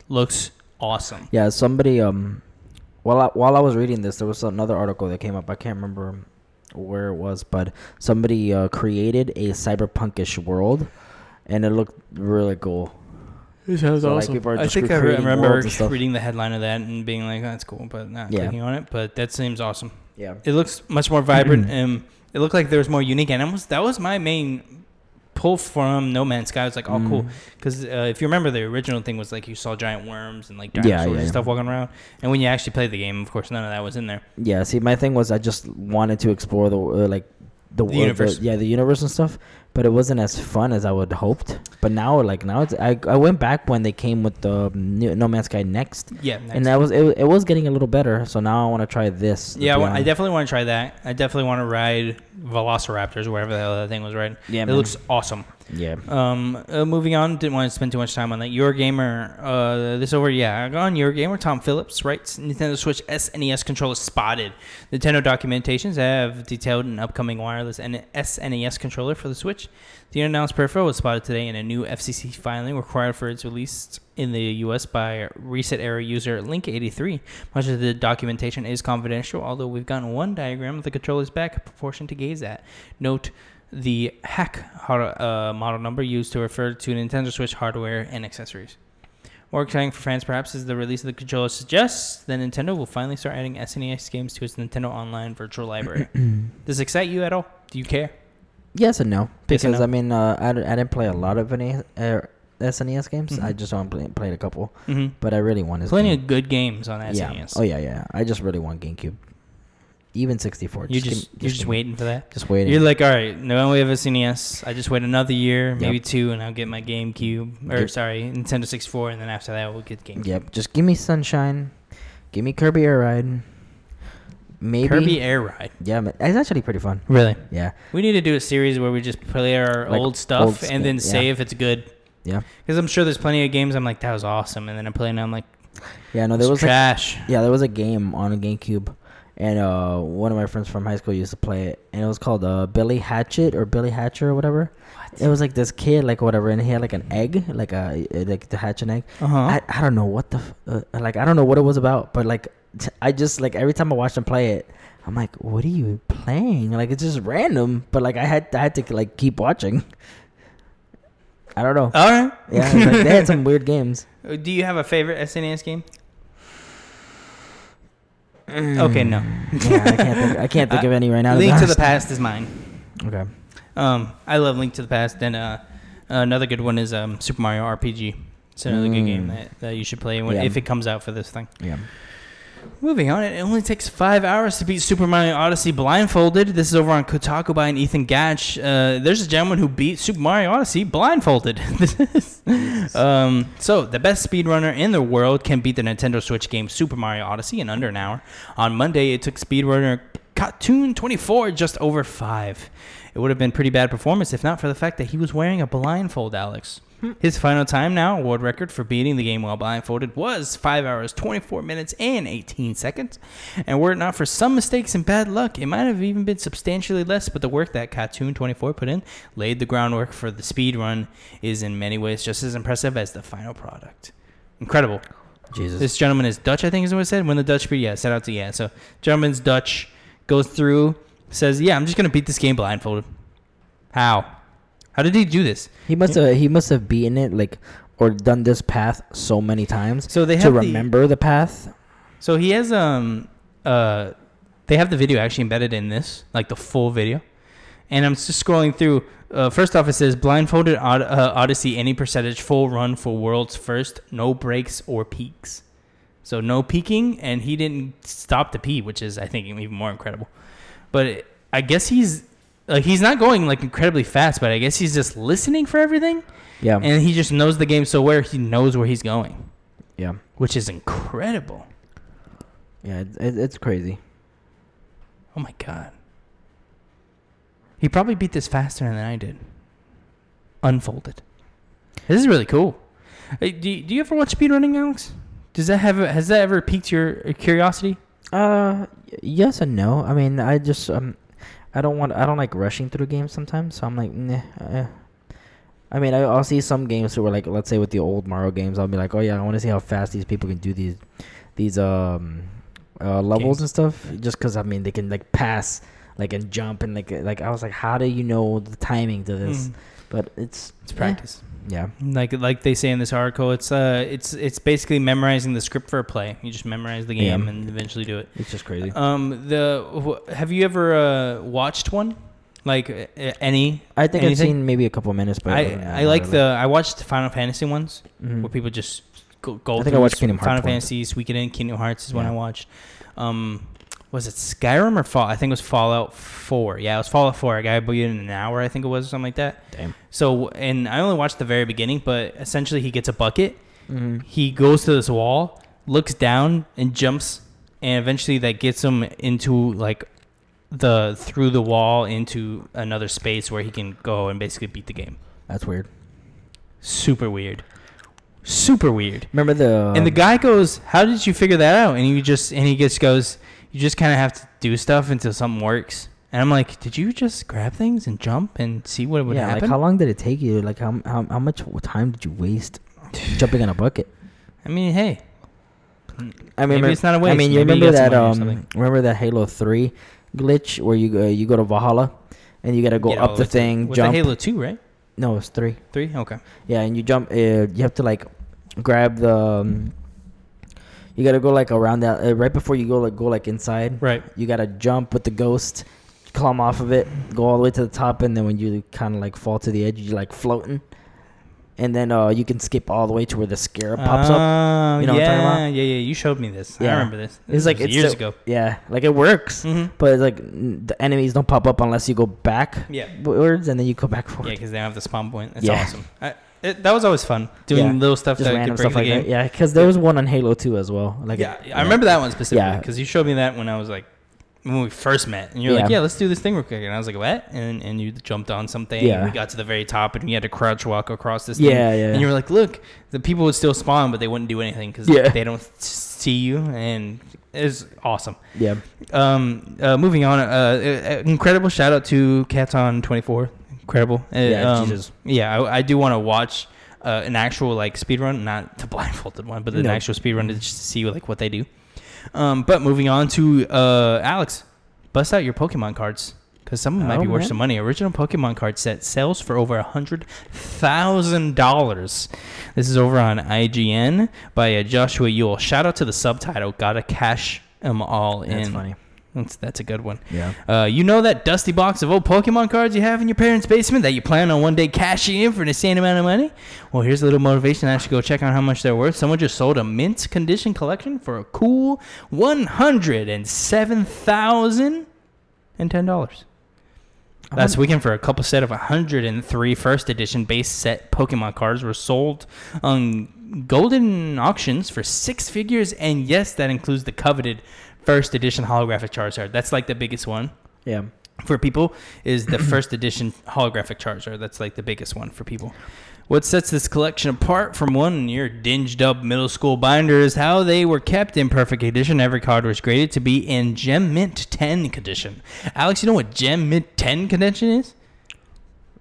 Looks awesome.
Yeah, somebody um, while I, while I was reading this, there was another article that came up. I can't remember where it was, but somebody uh, created a cyberpunkish world, and it looked really cool.
This sounds
So, like,
I think I remember
worlds and stuff.
reading the headline of that and being like, "That's cool," but not
Yeah.
clicking on it. But that seems awesome.
Yeah.
It looks much more vibrant. [clears throat] and it looked like there was more unique animals. That was my main pull from No Man's Sky. I was like, "Oh, cool,"
Mhm.
because uh, if you remember, the original thing was like you saw giant worms and like dinosaurs
yeah,
and
yeah.
stuff walking around. And when you actually played the game, of course, none of that was in there.
Yeah. See, my thing was I just wanted to explore the uh, like the,
The universe.
yeah, the universe and stuff. But it wasn't as fun as I would hoped. But now, like now, it's I, I went back when they came with the new, No Man's Sky Next,
Yeah,
and that was it, it. was getting a little better. So now I want to try this.
yeah, I, wa- I definitely want to try that. I definitely want to ride Velociraptors, wherever the hell that thing was riding.
Yeah,
it
man.
looks awesome.
Yeah.
Um, uh, moving on, didn't want to spend too much time on that. Eurogamer, uh, this over, yeah, on Eurogamer. Tom Phillips writes, Nintendo Switch SNES controller spotted. Nintendo documentations have detailed an upcoming wireless and SNES controller for the Switch. The unannounced peripheral was spotted today in a new FCC filing required for its release in the U.S. by ResetEra user Link83. Much of the documentation is confidential, although we've gotten one diagram of the controller's back proportion to gaze at. Note the hack uh, model number used to refer to Nintendo Switch hardware and accessories. More exciting for fans, perhaps, is the release of the controller suggests that Nintendo will finally start adding SNES games to its Nintendo Online virtual library. [clears throat] Does it excite you at all? Do you care?
Yes and no,
Yes and
because
no.
I mean, uh, I, I didn't play a lot of any uh, SNES games. I
Mhm.
just only play, played a couple,
Mm-hmm.
but I really want to.
Plenty of good games on SNES. yeah.
Oh yeah, yeah. I just really want GameCube, even 64.
You just
me-
you're just waiting for that.
Just waiting.
You're like, all right, no, we have a SNES. I just wait another year, maybe
Yep.
two, and I'll get my GameCube. Or
Yep.
sorry, Nintendo 64, and then after that, we'll get GameCube.
Yep. Just give me Sunshine. Give me Kirby Air Ride. Maybe.
Kirby Air Ride.
Yeah, it's actually pretty fun.
Really?
Yeah.
We need to do a series where we just play our
Like
old stuff
old
and then
yeah.
say if it's good.
Yeah.
Because I'm sure there's plenty of games I'm like, that was awesome. And then I'm playing, and I'm like,
Yeah. No, there was like,
trash.
yeah, there was a game on a GameCube, and uh, one of my friends from high school used to play it, and it was called uh, Billy Hatchet or Billy Hatcher or whatever.
What?
It was like this kid, like whatever, and he had like an egg, like a like to hatch an egg.
Uh-huh.
I, I don't know what the uh, like I don't know what it was about, but like t- I just like every time I watched him play it, I'm like, what are you playing? Like it's just random, but like I had I had to like keep watching. I don't know.
All right.
Yeah, like, they had some weird games. [laughs]
Do you have a favorite SNES game? Okay, no.
yeah, I can't think. I can't think [laughs] of any right now.
Link to the. Past is mine.
Okay.
Um, I love Link to the Past. And uh, another good one is um, Super Mario RPG. It's another good
Mm.
game that, that you should play when,
Yeah.
if it comes out for this thing.
Yeah.
Moving on, it only takes five hours to beat Super Mario Odyssey blindfolded. This is over on Kotaku by an Ethan Gach. Uh, there's a gentleman who beat Super Mario Odyssey blindfolded. [laughs] um, so, the best speedrunner in the world can beat the Nintendo Switch game Super Mario Odyssey in under an hour. On Monday, it took speedrunner Katun24 just over five. It would have been pretty bad performance if not for the fact that he was wearing a blindfold, Alex. His final time now, world record for beating the game while blindfolded, was 5 hours, 24 minutes, and 18 seconds. And were it not for some mistakes and bad luck, it might have even been substantially less, but the work that Katun24 put in laid the groundwork for the speed run is in many ways just as impressive as the final product. Incredible.
Jesus.
This gentleman is Dutch, I think is what it said. When the Dutch speed, yeah, set out to, yeah. So, gentleman's Dutch, goes through, says, yeah, I'm just going to beat this game blindfolded. How? How did he do this?
he must have he must have beaten it like or done this path so many times
So they
to
have the-
remember the path.
So he has um uh they have the video actually embedded in this, like the full video. And I'm just scrolling through. Uh, first off, it says blindfolded Od- uh, Odyssey any percentage full run for world's first, no breaks or peaks. So no peaking, and he didn't stop to pee, which is I think even more incredible. But it, I guess he's like he's not going like incredibly fast, but I guess he's just listening for everything,
Yeah.
and he just knows the game so where he knows where he's going,
yeah.
which is incredible.
Yeah. It, it, it's crazy.
Oh my god. He probably beat this faster than I did. Unfolded. This is really cool. Hey, do, you, do you ever watch speedrunning, Alex? Does that have has that ever piqued your curiosity?
Uh, yes and no. I mean, I just um, I don't want I don't like rushing through games sometimes. So I'm like, nah. Uh, I mean, I, I'll see some games where like, let's say with the old Mario games, I'll be like, oh yeah, I want to see how fast these people can do these these um uh, levels
Games.
and stuff. Just because I mean, they can like pass like and jump and like like I was like, how do you know the timing to this?
Mm,
But it's
it's practice.
yeah.
Like like they say in this article, it's uh it's it's basically memorizing the script for a play. You just memorize the game
Yeah.
and eventually do it.
It's just crazy.
Um the wh- have you ever uh watched one? Like uh, any
I think I've seen maybe a couple minutes, but
I I like
really.
the I watched Final Fantasy ones.
Mhm.
where people just go, go
I think I watched Kingdom Hearts
Final
once.
Fantasy, Suikoden, Kingdom Hearts is one I watched. Um, was it Skyrim or Fall? I think it was Fallout Four. Yeah, it was Fallout Four. I guy beat it in an hour, I think it was, or something like that.
Damn.
So, and I only watched the very beginning, but essentially he gets a bucket.
Mhm.
He goes to this wall, looks down, and jumps, and eventually that gets him into like the through the wall into another space where he can go and basically beat the game.
That's weird.
Super weird. Super weird.
Remember the
and the
um,
guy goes, "How did you figure that out?" And he just and he just goes, "You just kind of have to do stuff until something works." And I'm like, "Did you just grab things and jump and see what would
yeah,
happen?"
like how long did it take you? Like how how, how much time did you waste [sighs] jumping in a bucket?
I mean, hey,
I
Maybe
mean,
it's not a waste.
I mean, you
Maybe
remember
some
that um remember that Halo 3 glitch where you go you go to Valhalla and you got to go
all
up the
way to-
thing,
Was
jump.
that Halo Two, right?
no, it's 3.
Three. Okay.
Yeah, and you jump uh, you have to like grab the um, you got to go like around that uh, right before you go like go like inside.
Right.
You got to jump with the ghost, climb off of it, go all the way to the top and then when you kind of like fall to the edge, you're like floating. And then uh, you can skip all the way to where the scarab pops up.
Oh,
You know what I'm
yeah,
talking about?
yeah, yeah. You showed me this. Yeah. I
Yeah.
remember this.
It's like
was
it's
years
so-
ago.
Yeah, like it works,
Mm-hmm.
but it's like the enemies don't pop up unless you go back
Yeah.
words and then you go back forward.
Yeah, because they don't have the spawn point. That's
Yeah.
awesome. I, it, that was always fun doing
Yeah.
little stuff
Just
that
random
could break
stuff
the
like
game.
that. Yeah, because there was one on Halo 2 as well. Like
yeah, I remember that one specifically
Yeah.
because you showed me that when I was like when we first met, and you're like,
Yeah.
"Yeah, let's do this thing real quick," and I was like, "What?" And and you jumped on something.
Yeah.
and we got to the very top, and you had to crouch walk across this.
Yeah,
thing.
yeah.
And you were like, "Look, the people would still spawn, but they wouldn't do anything because
Yeah.
they don't see you." And it's awesome.
Yeah.
Um, uh, moving on, uh, uh, incredible shout out to Katun twenty four. Incredible. Uh,
Yeah,
um,
Jesus.
Yeah, I, I do want to watch uh, an actual like speed run, not the [laughs] blindfolded one, but an
No.
actual speed run to just see like what they do. Um, but moving on to uh, Alex, bust out your Pokemon cards because some of them might
Oh,
be worth
man.
some money. Original Pokemon card set sells for over a hundred thousand dollars. This is over on IGN by uh, Joshua Yehl. Shout out to the subtitle. Gotta cash them all in.
That's funny.
That's, that's a good one.
Yeah.
Uh, you know that dusty box of old Pokemon cards you have in your parents' basement that you plan on one day cashing in for an insane amount of money? Well, here's a little motivation to actually go check out how much they're worth. Someone just sold a mint condition collection for a cool one hundred and seven thousand and ten dollars. Last weekend, for a couple set of 103 first edition base set Pokemon cards were sold on Goldin Auctions for six figures, and yes, that includes the coveted first edition holographic Charizard. That's like the biggest one.
Yeah.
for people is the [clears throat] first edition holographic Charizard. That's like the biggest one for people. What sets this collection apart from one your dinged up middle school binder is how they were kept in perfect condition. Every card was graded to be in Gem Mint 10 condition. Alex, you know what Gem Mint 10 condition is?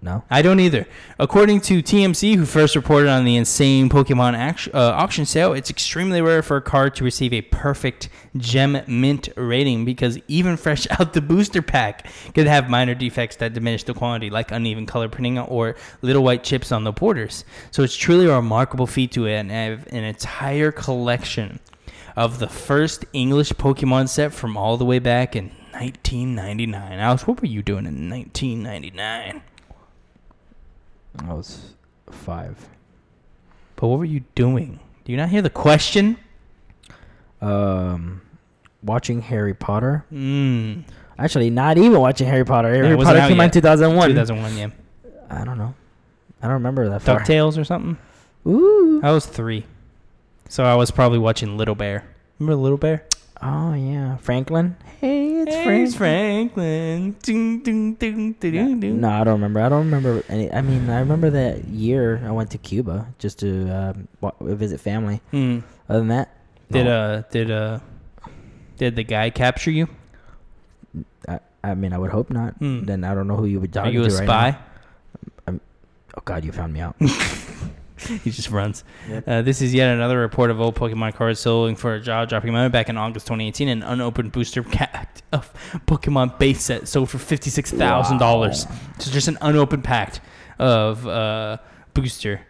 No.
I don't either. According to TMZ, who first reported on the insane Pokemon act- uh, auction sale, it's extremely rare for a card to receive a perfect gem mint rating because even fresh [laughs] out the booster pack could have minor defects that diminish the quality, like uneven color printing or little white chips on the borders. So it's truly a remarkable feat to have an entire collection of the first English Pokemon set from all the way back in 1999. Alex, what were you doing in 1999?
I was five.
But what were you doing? Do you not hear the question?
Um, watching Harry Potter.
Mm.
Actually, not even watching Harry Potter. Harry Potter came out in 2001.
2001, yeah.
I don't know. I don't remember that far.
DuckTales or something?
Ooh.
I was three. So I was probably watching Little Bear. Remember Little Bear?
Oh yeah, Franklin. Hey, it's
Hey,
Franklin.
it's Franklin. Ding, ding, ding, ding, ding, ding.
No, I don't remember. I don't remember any. I mean, I remember that year I went to Cuba just to um, visit family.
Mm.
Other than that,
Did
no.
uh did uh did the guy capture you?
I, I mean, I would hope not.
Hmm.
Then I don't know who you would
Are
talk
you a
right
spy?
now. Oh God, you found me out. [laughs] [laughs]
he just runs.
Yep.
Uh, this is yet another report of old Pokemon cards selling for a jaw-dropping amount. Back in August 2018, an unopened booster [laughs] pack of Pokemon base set sold for fifty-six thousand dollars. So just an unopened pack of uh, booster.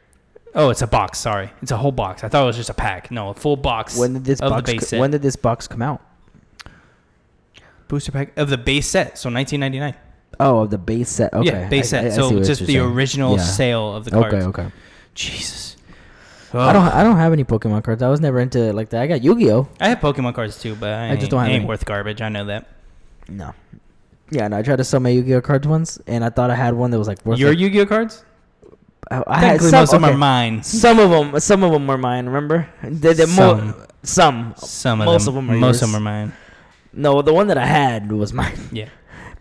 Oh, it's a box. Sorry, it's a whole box. I thought it was just a pack. No, a full box
when did this
of the
box?
base
co-
set.
when did this box come out?
booster pack of the base set. So 1999.
Oh, of the base set. Okay,
yeah, base
I- I-
set.
I see
so just the
saying.
original
Yeah.
sale of the cards.
Okay, okay.
Jesus. Oh.
I don't. I don't have any Pokemon cards. I was never into it like that. I got Yu-Gi-Oh.
I have Pokemon cards too, but I,
I just don't have
ain't
any.
worth garbage. I know that.
No. Yeah, no. I tried to sell my Yu-Gi-Oh cards once, and I thought I had one that was like worth.
Your
like,
Yu-Gi-Oh cards?
I, I had some,
most of them are mine.
Some of them, some of them were mine. Remember? The, the
Some.
Mo- some.
Some of
Most
them.
of them are
most of them are mine.
No, the one that I had was [laughs] mine.
Yeah.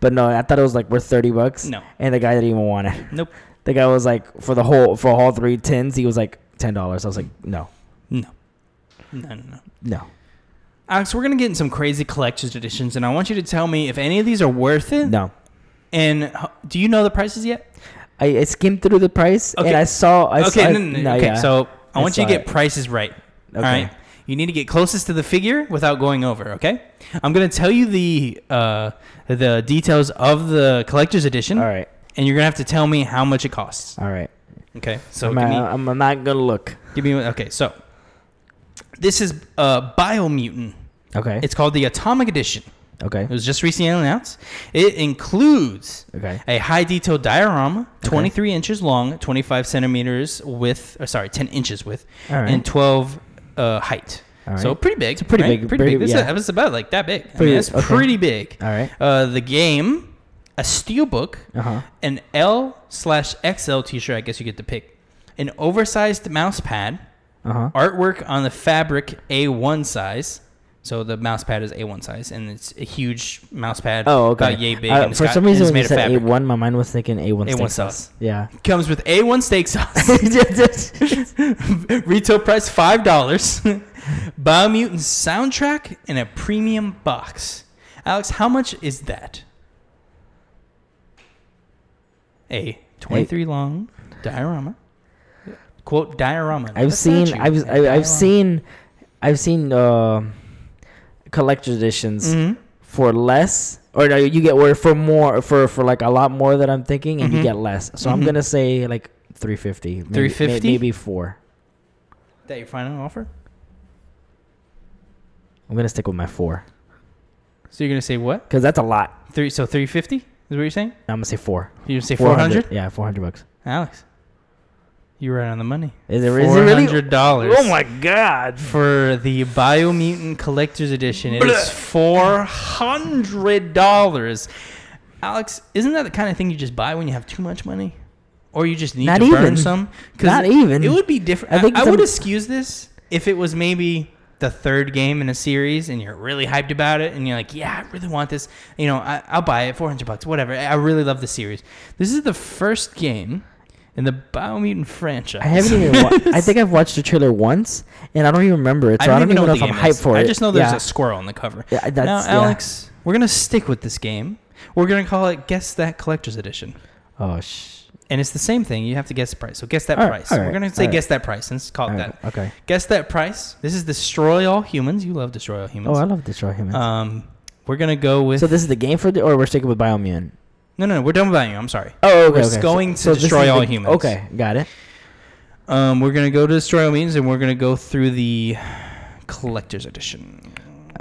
But no, I thought it was like worth thirty bucks.
No.
And the guy didn't even want it.
Nope.
The guy was like, for the whole for all three tins, he was like ten dollars. I was like, no,
No. No, no, no.
no.
Alex, we're gonna get in some crazy collector's editions, and I want you to tell me if any of these are worth it.
No.
And do you know the prices yet?
I, I skimmed through the price
Okay.
and I saw. I
okay,
saw,
no, no, no, okay.
yeah.
So I
I
want you to get
it.
prices right. All
Okay.
right. You need to get closest to the figure without going over. Okay. I'm gonna tell you the uh, the details of the collector's edition,
all right,
and you're gonna have to tell me how much it costs.
all right.
Okay. So
I'm,
give me,
I'm, not gonna look.
give me. Okay. So this is uh, Biomutant.
Okay.
It's called the Atomic Edition.
okay.
It was just recently announced. It includes
Okay.
a high detail diorama, 23 inches long, 25 centimeters width, or sorry, 10 inches width,
right.
and 12 uh, height.
All
So pretty big.
It's pretty
right?
big-
Pretty
pretty-
big. This
yeah.
is, about like that big. I mean, it's
okay.
pretty big.
All right.
Uh, the game, a steelbook,
Uh huh.
an L slash XL t-shirt. I guess you get to pick. An oversized mouse pad,
Uh huh.
artwork on the fabric A1 size. So the mouse pad is A1 size, and it's a huge mouse pad.
Oh, okay.
About yay big.
Uh,
and
for
got-
some reason, when
made
you said
fabric.
A1, my mind was thinking A1 steak
A1
sauce.
sauce.
Yeah. [laughs]
Comes with A1 steak sauce. [laughs] [laughs] Retail price five dollars. Biomutant soundtrack and a premium box. Alex, how much is that? A twenty-three long diorama. Quote diorama.
I've seen. I've. I. I've seen. I've seen uh, collector's editions
Mhm.
for less, or no, you get where for more for for like a lot more that I'm thinking, and
Mhm.
you get less. So I'm
Mhm.
gonna say like 350. maybe-
350?
Maybe four.
That your final offer?
I'm gonna stick with my four
So you're gonna say what?
because that's a lot.
Three. So three fifty is what you're saying?
I'm gonna say four.
You say four hundred?
Yeah, 400 bucks.
Alex, you're right on the money.
Is it, is it really?
hundred dollars.
Oh my god!
For the Biomutant Collector's Edition, it is four hundred dollars. Alex, isn't that the kind of thing you just buy when you have too much money, or you just need
Not
to burn
even.
some?
Not even.
It would be different.
I
I, I would excuse this if it was maybe the third game in a series and you're really hyped about it and you're like, yeah, I really want this. You know, I, I'll buy it, 400 bucks, whatever. I really love the series. This is the first game in the Biomutant franchise.
I haven't even. Wa- I think I've watched the trailer once, and I don't even remember it. So I don't, even know,
what
if I'm
game
hyped
is.
for it.
I just know there's
yeah.
a squirrel on the cover.
Yeah,
now,
yeah.
Alex, we're gonna stick with this game. We're gonna call it Guess That Collector's Edition,
Oh sh.
And it's the same thing. You have to guess the price. So guess that
All right,
price.
all
we're
right,
gonna say
all right.
Guess That Price, and call it that.
right, Okay.
Guess that price. This is Destroy All Humans. You love Destroy All Humans.
Oh, I love Destroy Humans.
Um, we're gonna go with.
so this is the game for the, or we're sticking with Biomutant.
no, no, no, we're done with you. I'm sorry.
Oh, okay.
We're
okay.
going
So-
to
so
destroy all
the-
humans.
Okay, got it.
Um, we're gonna go to Destroy All Humans, and we're gonna go through the Collector's Edition.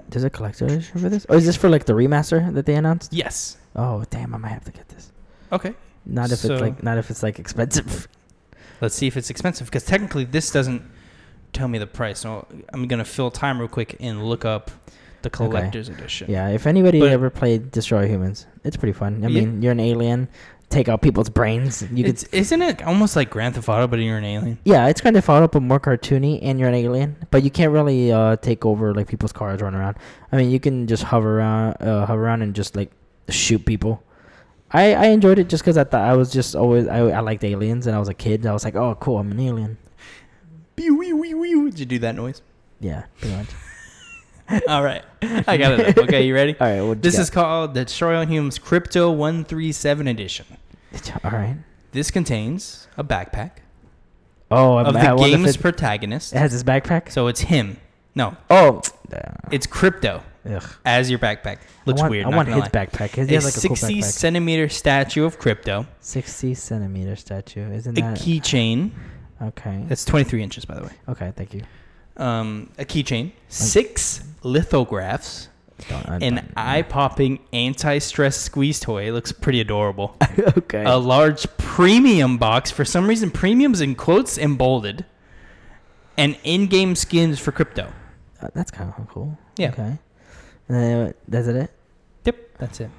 There's a collector's edition for this, or is this for like the remaster that they announced?
Yes.
Oh, damn! I might have to get this.
Okay.
Not if
So-
it's like, not if it's like expensive. [laughs]
Let's see if it's expensive because technically this doesn't tell me the price. So I'm gonna fill time real quick and look up the collector's edition.
Yeah, if anybody
But-
ever played Destroy Humans, it's pretty fun. I
Yeah.
mean, you're an alien, take out people's brains. You could,
It's, isn't it almost like Grand Theft Auto, but you're an alien?
yeah, it's kind of followed up, but more cartoony, and you're an alien, but you can't really uh, take over like people's cars, run around. I mean, you can just hover around, uh, hover around, and just like shoot people. I, I enjoyed it just because I thought I was just always I, I liked aliens and I was a kid. I was like, oh cool, I'm an alien.
Did you do that noise?
Yeah, pretty much. [laughs]
All right, I got it. Up. Okay, you ready? [laughs]
All right, what
This is called the Destroy All Humans Crypto 137 edition.
all right.
This contains a backpack
Oh,
of
I'm,
the
wonder if
game's protagonist.
it has his backpack.
So it's him. No,
Oh,
it's crypto
ugh.
as your backpack. Looks
I want,
weird.
I want his
lie.
backpack. His,
a
like a cool
60
backpack.
centimeter statue of Crypto,
60 centimeter statue. Isn't
a
that a
keychain.
okay?
That's 23 inches, by the way.
Okay, thank you.
Um, a keychain, six lithographs,
Don't, I
an
don't-
eye-popping anti-stress squeeze toy. It looks pretty adorable. [laughs]
okay.
a large premium box. For some reason, premiums in quotes and bolded. And in-game skins for Crypto.
Uh, that's kind of cool.
Yeah.
Okay. And then, that's it.
Yep, that's it.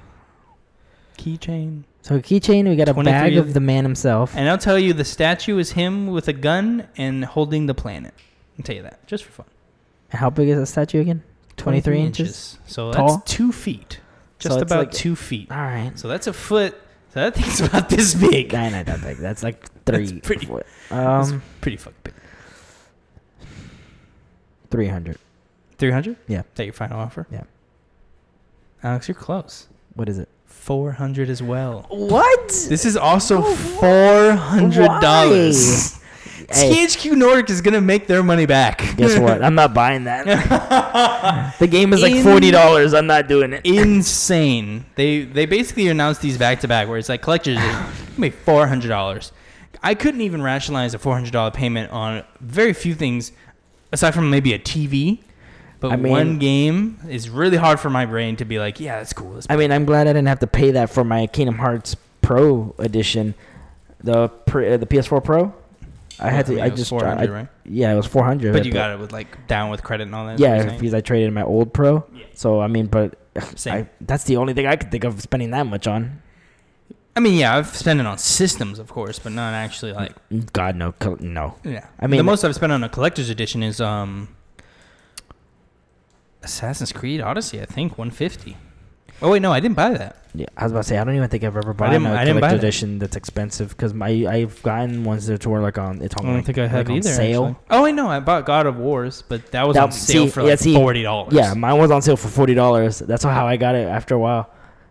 Keychain.
So a keychain. We got a bag
of-
the man himself.
And I'll tell you, the statue is him with a gun and holding the planet. I'll tell you that, just for fun.
How big is the statue again? 23 inches?
So
Tall?
that's two feet. Just
it's
about
like-
two feet.
All right.
So that's a foot. So that [laughs] thing's about this big.
Nah, not that big. That's like [laughs] three.
That's
three.
pretty-
foot.
That's
Um,
pretty fucking big.
300.
300?
Yeah.
Is that your final offer?
Yeah.
Alex, you're close.
What is it?
400 as well.
What?
This is also
Oh,
four hundred dollars.
Hey.
THQ Nordic is gonna make their money back.
Guess [laughs] what? I'm not buying that. [laughs] the game is like
In-
forty dollars. I'm not doing it.
Insane. They they basically announced these back to back, where it's like collectors [sighs] make four hundred dollars. I couldn't even rationalize a four hundred dollar payment on very few things, aside from maybe a TV. But
I mean-
one game is really hard for my brain to be like, yeah, that's cool. Let's
I mean, I'm glad I didn't have to pay that for my Kingdom Hearts Pro edition, the pre, uh, the PS4 Pro. I had to. I just.
four hundred,
I-
right?
Yeah, it was 400.
But you got it with like down with credit and all that.
Yeah, because I traded my old Pro.
Yeah.
So I mean, but I, that's the only thing I could think of spending that much on.
I mean, yeah, I've spent it on systems, of course, but not actually like.
God no, no.
Yeah,
I mean-
the most I've spent on a collector's edition is um. Assassin's Creed Odyssey, I think, one fifty. Oh wait, no, I didn't buy that.
Yeah, I was about to say I don't even think I've ever bought a
I didn't buy
collector
that.
edition that's expensive because my I've gotten ones that were like on it's on
I don't
like,
think I have
like
either.
sale.
actually. Oh wait, no, I bought God of Wars, but that was
That-
on sale
see,
for
yeah, see,
forty dollars.
Yeah, mine was on sale for forty dollars. That's how I got it after a while.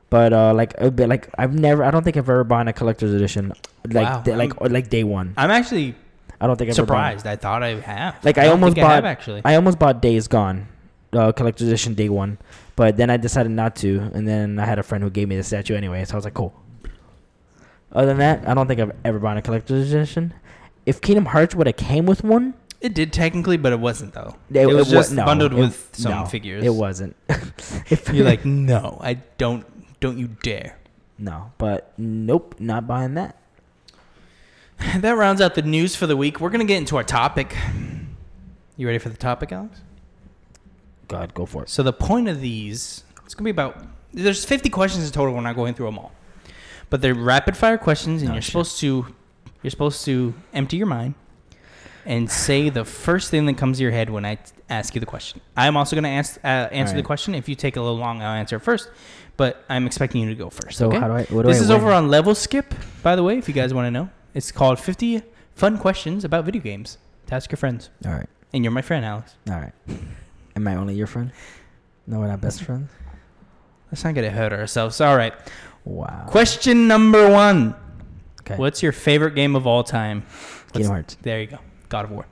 But uh, like a bit like I've never I don't think I've ever bought a collector's edition like
Wow,
day- like like day one.
I'm actually
I don't think I've bought
surprised. I thought I have.
Like, I
don't
almost
think I have,
bought-
actually.
I almost bought Days Gone, uh, collector's edition day one, but then I decided not to, and then I had a friend who gave me the statue anyway, so I was like, cool. Other than that, I don't think I've ever bought a collector's edition. If Kingdom Hearts would have came with one,
It did technically, but it wasn't though.
it,
It, was
wa-
just
no,
bundled
it-
with some
no,
figures.
It wasn't. [laughs] if,
You're like, no, I don't. Don't you dare.
no, but nope, not buying that. [laughs]
That rounds out the news for the week. We're gonna get into our topic. You ready for the topic, Alex?
God, go for it.
So the point of these, it's gonna be about. There's 50 questions in total. We're not going through them all, but they're rapid fire questions, and
Oh,
you're
shit.
supposed to, you're supposed to empty your mind and say the first thing that comes to your head when I t- ask you the question. I'm also going to ask uh, answer the
Alright.
question. If you take a little long, I'll answer it first. But I'm expecting you to go first.
So
okay?
how do I? What do
this
I
is
win?
over on Level Skip, by the way. If you guys want to know, it's called 50 fun questions about video games. To ask your friends,
All right.
and you're my friend, Alex.
All right. Am I only your friend? No, we're not best friends.
Let's not get ahead of ourselves. All right.
Wow.
Question number one.
Okay.
What's your favorite game of all time? What's-
Kingdom Hearts.
There you go. God of War.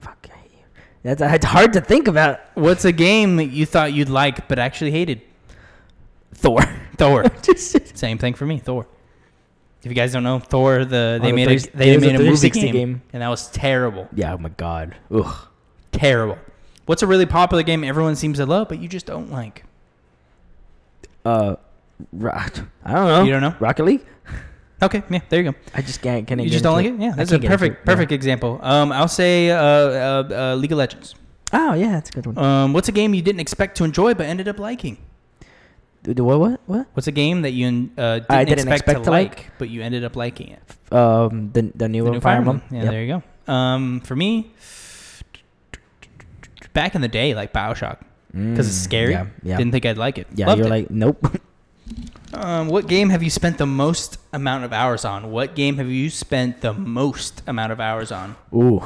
Fuck. I hate you. That's it's hard to think about.
What's a game that you thought you'd like but actually hated?
Thor. [laughs]
Thor. [laughs] Same thing for me. Thor. If you guys don't know, Thor, the they
Oh, the
made a, they
there's a
made a movie game,
game.
and that was terrible.
Yeah. Oh my god. Ugh.
Terrible. What's a really popular game everyone seems to love but you just don't like?
Uh, Ro- I don't know.
You don't know?
Rocket League.
Okay, yeah, there you go.
I just can't. Can
you just don't like it? Yeah, that's a perfect perfect example. Um, I'll say uh, uh, uh, League of Legends.
Oh yeah, that's a good one.
Um, what's a game you didn't expect to enjoy but ended up liking?
Do what? What? What?
What's a game that you uh, didn't,
I didn't
expect,
expect
to
to
like,
like?
but you ended up liking it?
Um, the the new
The new
Fire Emblem.
Yeah,
Yep.
there you go. Um, for me, back in the day, like Bioshock, because it's
Mm,
scary.
Yeah. Yeah.
Didn't think I'd like it.
yeah.
Loved
You're
it.
like, nope. [laughs]
Um, what game have you spent the most amount of hours on? What game have you spent the most amount of hours on?
Ooh.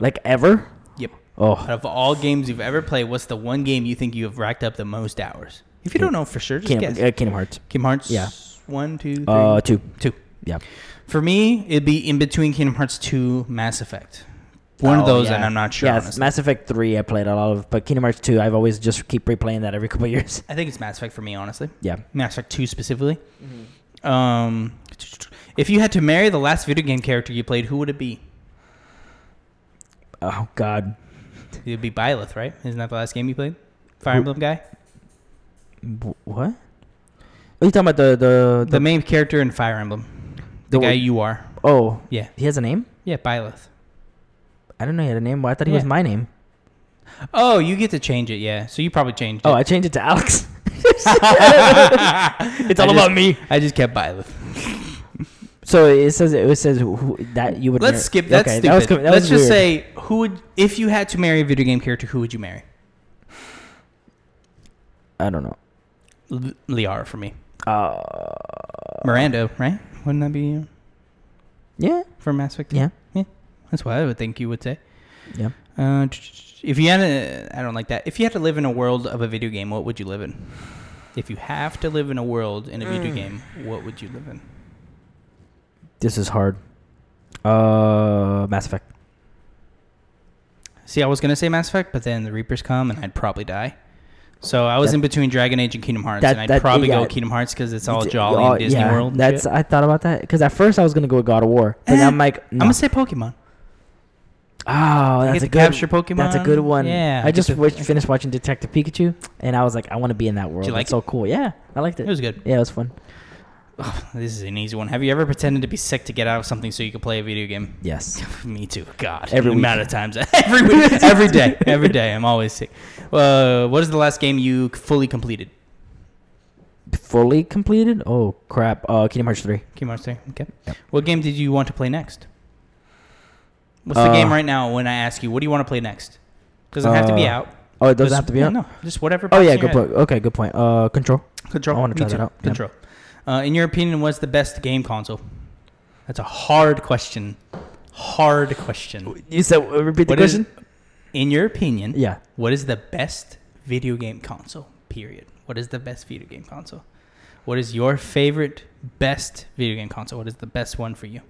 Like ever?
Yep.
Oh.
Out of all games you've ever played, what's the one game you think you have racked up the most hours? If you don't know for sure, just
Kingdom,
guess.
uh, Kingdom Hearts.
Kingdom Hearts.
yeah.
One, two, three.
Uh, two.
two.
Yeah.
For me, it'd be in between Kingdom Hearts 2, Mass Effect. One of
Oh,
those,
yeah.
and I'm not sure.
Yeah,
honestly.
Mass Effect three I played a lot of, but Kingdom Hearts two I've always just keep replaying that every [laughs] couple years.
I think it's Mass Effect for me, honestly.
Yeah.
Mass Effect 2 specifically. Um, if you had to marry the last video game character you played, who would it be?
Oh God.
It would be Byleth, right? Isn't that the last game you played? Fire Emblem guy?
Wh- What? Are you talking about the the,
The main character in Fire Emblem. The,
The
guy
one-
you are.
Oh,
Yeah.
he has a name?
Yeah, Byleth.
I don't know he had a name. Well, I thought he was my name.
Oh, you get to change it, yeah. So you probably changed it.
Oh, I changed it to Alex. [laughs] [laughs]
it's
all about me.
I just kept Byleth.
So it says it says who, that you would.
Let's
marry-
skip. That's stupid.
That was, that
Let's just
weird.
say who would if you had to marry a video game character, who would you marry?
I don't know.
L- Liara for me.
Uh,
Miranda, right? Wouldn't that be you
yeah,
for Mass Effect?
yeah,
That's what I would think you would say.
yeah.
Uh, if you had to, I don't like that. If you had to live in a world of a video game, what would you live in? If you have to live in a world in a video
Mm.
game, what would you live in?
This is hard. Uh, Mass Effect.
See, I was gonna say Mass Effect, but then the Reapers come and I'd probably die. So I was
That-
in between Dragon Age and Kingdom Hearts,
That-
and I'd
that-
probably
yeah.
go Kingdom Hearts because it's all
It's-
jolly
oh,
and Disney
yeah,
World.
That's
shit.
I thought about that because at first I was gonna go with God of War, but
Eh,
I'm like, no.
I'm gonna say Pokemon.
Oh, that's a good.
capture Pokemon.
That's a good one.
Yeah,
I just
to-
watched, finished watching Detective Pikachu, and I was like, I want to be in that world.
you like
It's so cool. Yeah, I liked
It
it.
was good.
Yeah, it was fun.
This is an easy one. Have you ever pretended to be sick to get out of something so you could play a video game?
Yes. [laughs]
Me too. God,
Every
amount of times, [laughs] every week, [laughs] every day, every day. I'm always sick. Uh, what is the last game you fully completed?
Fully completed? Oh crap! Uh, Kingdom Hearts three.
Kingdom Hearts 3. Okay.
Yep.
What game did you want to play next? What's the
Uh,
game right now when I ask you, what do you want to play next? Doesn't have to be
Uh,
out.
Oh, it doesn't
Just-
have to be on.
No, just whatever.
Oh
pops
yeah,
in your
good
head.
point. Okay, good point. Uh, Control.
Control.
I wanna
Me
try
too.
that out. Yeah.
Control. Uh, in your opinion, what's the best game console? That's a hard question. Hard question.
You said uh, repeat the
What is-
question.
In your opinion,
Yeah.
what is the best video game console? Period. What is the best video game console? What is your favorite best video game console? What is the best one for you?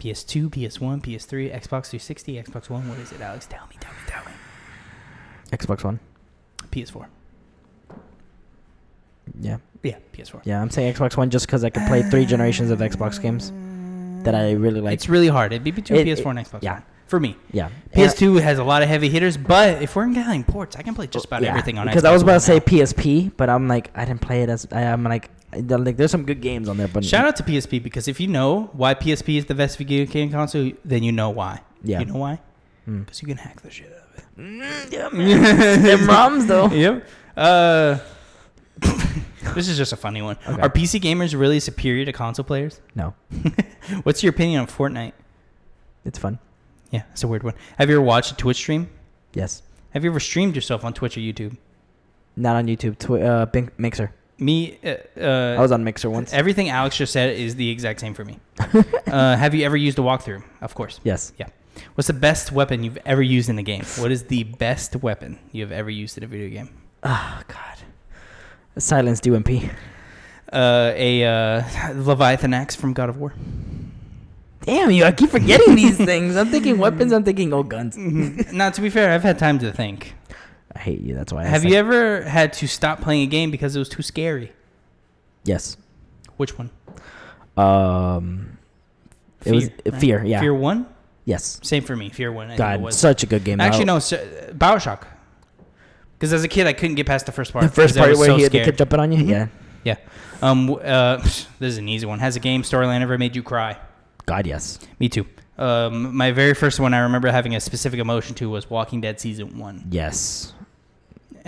PS2, PS1, PS3, Xbox 360, Xbox One. What is it, Alex? Tell me, tell me, tell me.
Xbox One.
PS4.
Yeah.
Yeah, PS4.
Yeah, I'm saying Xbox One just because I can play three generations of Xbox games that I really like.
it's really hard. It'd be between
It-
PS4 and Xbox
yeah.
One. For me.
yeah.
PS2 has a lot of heavy hitters, but if we're in getting ports, I can play just about
Yeah,
everything on Xbox.
because I was about to say. PSP, but I'm like I didn't play it as I, I'm like like there's some good games on there, but
Shout out to PSP because if you know why PSP is the best video game console, then you know why.
Yeah.
You know why?
Mm.
Because you can hack the shit out of it.
Mm, yeah, man. Them ROMs though. [laughs]
Yep. Uh, [laughs] this is just a funny one.
Okay.
Are PC gamers really superior to console players?
No, [laughs]
What's your opinion on Fortnite?
it's fun.
Yeah, it's a weird one. Have you ever watched a Twitch stream?
Yes.
Have you ever streamed yourself on Twitch or YouTube?
Not on YouTube. Twi- uh, Mixer.
Me, uh, uh,
I was on Mixer once.
everything Alex just said is the exact same for me. [laughs] uh, have you ever used a walkthrough? Of course.
yes. Yeah.
What's the best weapon you've ever used in a game? What is the best weapon you've ever used in a video game?
Oh God. Silenced UMP.
Uh, a uh, [laughs] Leviathan axe from God of War.
Damn you! I keep forgetting these [laughs] things. I'm thinking weapons. I'm thinking oh guns.
now, to be fair, I've had time to think.
I hate you. That's why. I
Have you ever had to stop playing a game because it was too scary?
Yes.
Which one?
Um. It was
right?
fear. Yeah.
Fear one.
Yes.
Same for me. Fear one. I
God, such a good game.
Actually, no. So, uh, Bioshock. Because as a kid, I couldn't get past the first part.
The first part where
so
he
scared.
kept jumping on you.
Mhm.
Yeah.
Um, uh, [laughs] this is an easy one. Has a game storyline ever made you cry?
God, yes.
Me too. Um, my very first one I remember having a specific emotion to was Walking Dead season one,
Yes.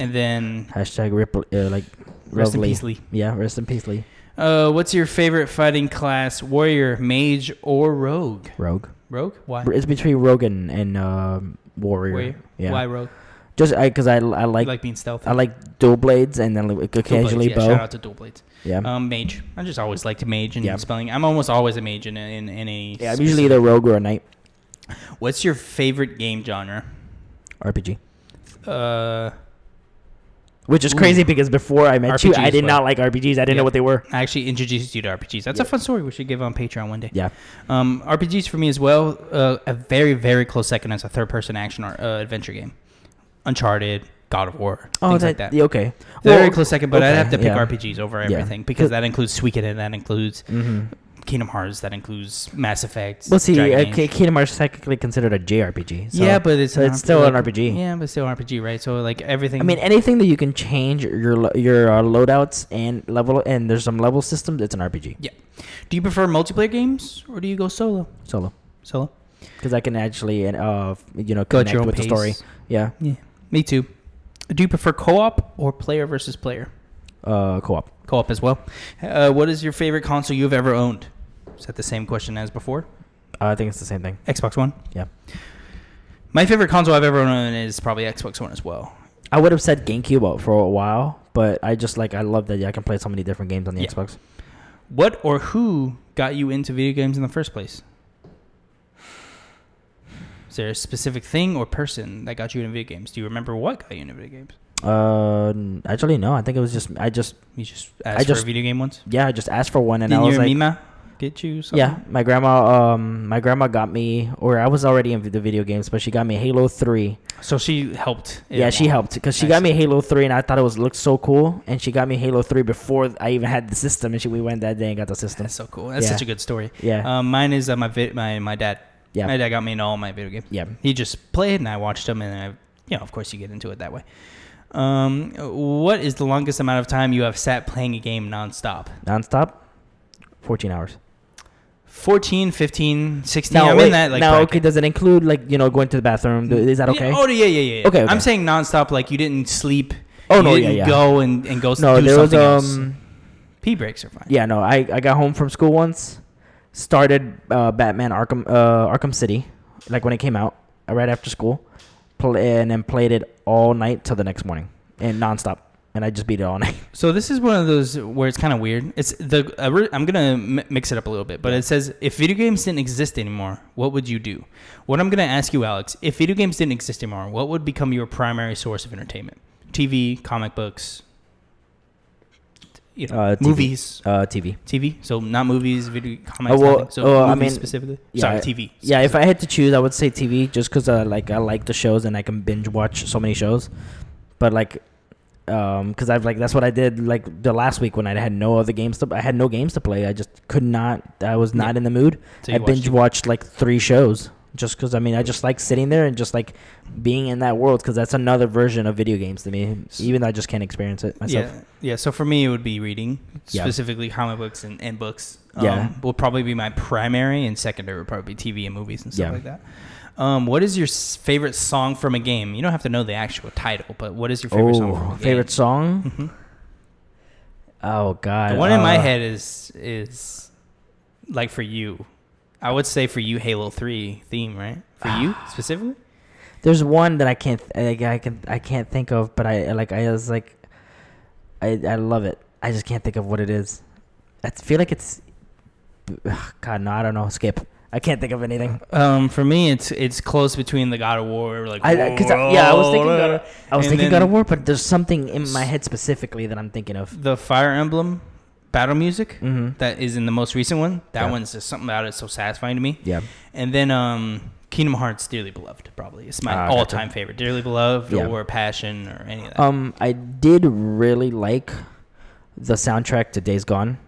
And then
Hashtag rip. Uh, like.
rest in
lovely.
peace, Lee.
Yeah. Rest in peace, Lee.
Uh, what's your favorite fighting class? Warrior, mage, or rogue?
Rogue.
Rogue? Why?
It's between Rogue and, and um, Warrior.
Warrior.
Yeah.
Why rogue?
Just because I, I
You
like,
like being stealthy.
I like dual blades and then like,
Dual blades,
occasionally
yeah,
bow.
Shout out to dual blades.
yeah.
Um, mage. I just always liked mage and
Yeah.
spelling. I'm almost always a mage in a, in, in a.
yeah. I'm usually either rogue or a knight.
What's your favorite game genre?
RPG.
Uh,
Which is
Ooh.
crazy because before I met you, I did not like RPGs. I didn't
Yeah.
know what they were.
I actually introduced you to RPGs. That's a fun story. We should give on Patreon one day.
Yeah.
Um, RPGs for me as well. Uh, a very very close second as a third person action or uh, adventure game. Uncharted, God of War, things like that.
yeah, okay.
Very
Well,
close second, but I'd have to pick
yeah.
RPGs over
Yeah.
everything because that includes Suikoden, that includes
Mm-hmm.
Kingdom Hearts, that includes Mass Effect.
Well, see,
Dragon
uh,
Age.
Kingdom Hearts is technically considered a JRPG. So
yeah, but it's
so it's still an RPG.
Yeah, but still RPG, right? So like everything.
I mean, anything that you can change your your uh, loadouts and level, and there's some level systems. It's an RPG Yeah.
do you prefer multiplayer games or do you go solo?
solo
Solo.
because I can actually uh you know connect with
pace.
the story. Yeah,
Yeah, me too. Do you prefer co-op or player versus player?
Uh, co-op.
Co-op as well. Uh, what is your favorite console you've ever owned? Is that the same question as before?
Uh, I think it's the same thing.
Xbox One.
Yeah.
My favorite console I've ever owned is probably Xbox One as well.
I would have said GameCube for a while, but I just like I love that I can play so many different games on the
Yeah.
Xbox.
What or who got you into video games in the first place? Is there a specific thing or person that got you into video games? Do you remember what got you into video games?
Uh, actually, no. I think it was just I just
You just asked
just-
for a video game once?
yeah, I just asked for one, and
Didn't
I was like,
Mima get you something?
yeah, my grandma, um, my grandma got me, or I was already in the video games, but she got me Halo Three.
So she helped.
Yeah, she helped because she
I
got me. Halo Three, and I thought it was looked so cool, and she got me Halo Three before I even had the system, and she we went that day and got the system.
That's so cool. That's
Yeah.
such a good story.
Yeah,
Um, mine is uh, my, vi- my my dad.
yeah,
My dad got me into all my video games.
yeah.
He just played and I watched him, and I, you know, of course, you get into it that way. Um, what is the longest amount of time you have sat playing a game nonstop?
Nonstop, fourteen hours.
14, 15, 16.
Now,
I'm
wait,
in that like
now,
bracket.
okay, does it include like you know going to the bathroom? Is that
Yeah,
okay?
oh yeah, yeah, yeah.
Okay, okay.
I'm saying nonstop, like you didn't sleep.
Oh,
you
no, yeah,
didn't
yeah.
go and, and go
no,
do
there was
something else.
um.
Pee breaks are fine.
Yeah, no, I, I got home from school once, started uh, Batman Arkham uh, Arkham City, like when it came out, right after school, play, and then played it all night till the next morning, and nonstop, and I just beat it all [laughs] night.
So this is one of those where it's kind of weird. It's the I'm gonna mix it up a little bit, but it says if video games didn't exist anymore, what would you do? What I'm gonna ask you, Alex, if video games didn't exist anymore, what would become your primary source of entertainment? TV, comic books, you know,
Uh, TV.
movies,
Uh, TV.
TV. So not movies, video, comics.
Oh, well,
nothing. So
oh, I
movies
mean,
specifically.
yeah,
Sorry, TV.
Yeah, if I had to choose, I would say TV, just because uh, like I like the shows and I can binge watch so many shows. But like, um, because I've like that's what I did like the last week when I had no other games to I had no games to play. I just could not. I was not
Yeah.
in the mood.
So
I binge
TV.
watched like three shows just because I mean I just like sitting there and just like being in that world because that's another version of video games to me. Even though I just can't experience it myself.
Yeah, yeah. So for me, it would be reading,
Yeah.
specifically comic books and, and books. Um,
Yeah.
would probably be my primary, and secondary would probably be TV and movies and stuff
Yeah.
like that. Um, what is your favorite song from a game? You don't have to know the actual title, but what is your favorite song from a
Oh,
game?
favorite song?
Mhm.
Oh God,
The one in my
uh,
head is is like for you. I would say for you, Halo Three theme, right? For you [sighs] specifically.
There's one that I can't th- I, I can I can't think of, but I like I was like, I I love it. I just can't think of what it is. I feel like it's, ugh, [sighs] God no, I don't know. Skip. I can't think of anything.
Um, for me, it's it's close between the God of War, like
I, cause I, yeah, I was thinking God of, I was
And
thinking God of War, but there's something in my head specifically that I'm thinking of.
the Fire Emblem battle music
Mm-hmm.
that is in the most recent one. That
Yeah.
one's just something about it so satisfying to me.
Yeah.
And then um, Kingdom Hearts, Dearly Beloved, probably it's my
gotcha.
all-time favorite. Dearly Beloved
Yeah.
or Passion or any of that.
Um, I did really like the soundtrack to Days Gone.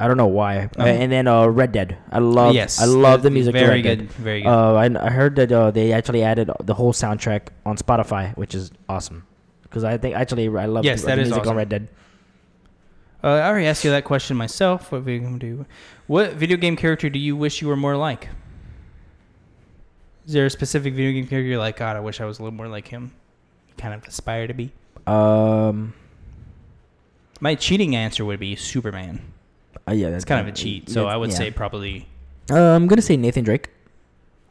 I don't know why. Uh, and then uh, Red Dead. I love.
yes,
I love the
uh,
music.
Very
Red
good,
Dead.
very good.
Uh, I, I heard that uh, they actually added the whole soundtrack on Spotify, which is awesome. Because I think actually I love
Yes,
the,
that
the
is
music
awesome.
on Red Dead.
Uh, I already asked you that question myself. What video game do What video game character do you wish you were more like? Is there a specific video game character you're like, God, I wish I was a little more like him? Kind of aspire to be.
Um,
My cheating answer would be Superman.
uh, yeah,
that's kind of a cheat, so I would say probably.
Uh, I'm gonna say Nathan Drake.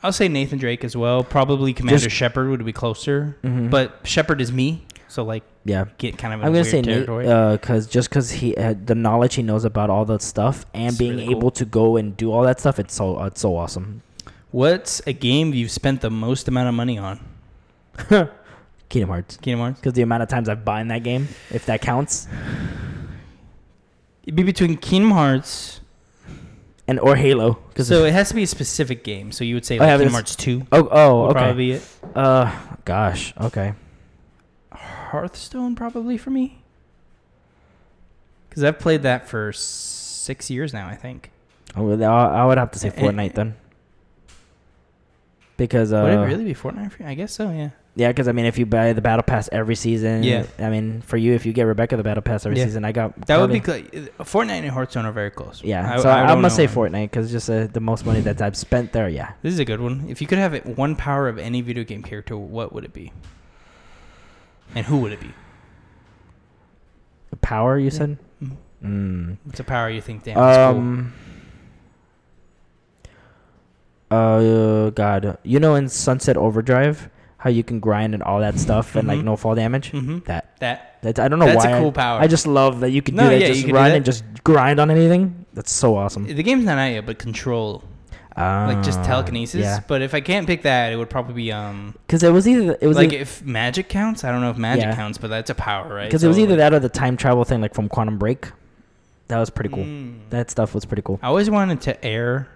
I'll say Nathan Drake as well. Probably Commander Shepard would be closer,
Mhm.
but Shepard is me, so like
yeah,
get kind of.
I'm gonna say Nate,
territory.
uh, just cause he uh, the knowledge he knows about all that stuff and
It's
being
really cool.
able to go and do all that stuff, it's so uh, it's so awesome.
What's a game you've spent the most amount of money on? [laughs]
Kingdom Hearts,
Kingdom Hearts.
because the amount of times I've bought in that game, if that counts,
It'd be between Kingdom Hearts.
and or Halo, because
So it has to be a specific game. So you would say
Oh,
like Kingdom Hearts Two
oh oh okay,
probably it.
uh, gosh, okay,
Hearthstone probably for me. Because I've played that for six years now, I think.
I would, I would have to say
Eh,
Fortnite then, because uh,
would it really be Fortnite for you? I guess so. Yeah.
Yeah, because I mean, if you buy the battle pass every season,
Yeah.
I mean, for you, if you get Rebecca the battle pass every
Yeah.
season, I got
That would be cl- Fortnite and Hearthstone are very close.
Yeah,
I-
so
I
I,
don't
must say. Fortnite because just uh, the most money that I've spent there. Yeah,
This is a good one. If you could have it one power of any video game character, what would it be? And who would it be?
the power you
Yeah.
said. Mm.
It's a power you think, damn, that's cool.
Um. Uh, God, you know in Sunset Overdrive how you can grind and all that stuff and like
Mhm.
no fall damage.
Mm-hmm.
That
That
that I don't know
that's
why.
a
I-
cool power.
I, just love that you can
No,
do that.
yeah,
just run and just grind on anything. That's so awesome.
the game's not out yet, but control like just
Ah,
telekinesis.
Yeah,
But if I can't pick that, it would probably be um
because it was either it was
like
either,
if magic counts. I don't know if magic
Yeah.
counts, but that's a power, right?
Because it was either
like-
that or the time travel thing, like from Quantum Break. That was pretty cool.
Mm.
That stuff was pretty cool.
I always wanted to air,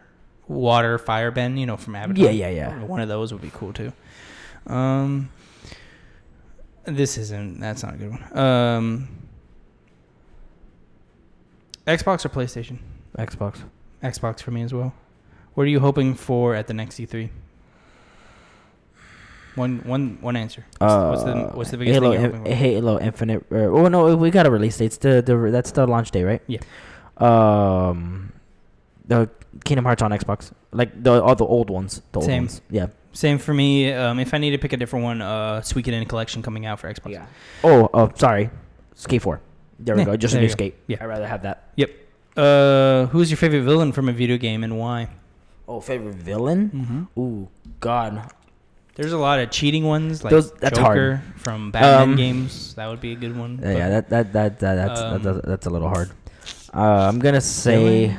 water, fire bend. You know, from Avatar.
Yeah, yeah, yeah.
One of those would be cool too. Um, this isn't. That's not a good one. Um, Xbox or PlayStation?
Xbox.
Xbox for me as well. What are you hoping for at the next E3? One, one, one answer. What's,
Uh,
what's the what's the biggest
Halo,
thing you're hoping for?
Halo Infinite. Uh, oh no, we got a release date. It's the, the that's the launch day, right?
Yeah.
Um, the Kingdom Hearts on Xbox, like the all the old ones. The old
Same.
ones. Yeah.
Same for me. Um, if I need to pick a different one, uh, Suikoden in collection coming out for Xbox. Yeah.
Oh, oh, sorry. Skate Four. There we
Yeah,
go. Just a new
go.
skate.
Yeah.
I'd rather have that. Yep.
Uh, who's your favorite villain from a video game and why?
Oh, favorite villain?
Mm-hmm.
Ooh, God.
There's a lot of cheating ones like
Those- that's hard.
Joker from Batman
Um,
games. That would be a good one.
Yeah, yeah, that that that, that that's
Um,
that's, that's a little hard. Uh, I'm gonna say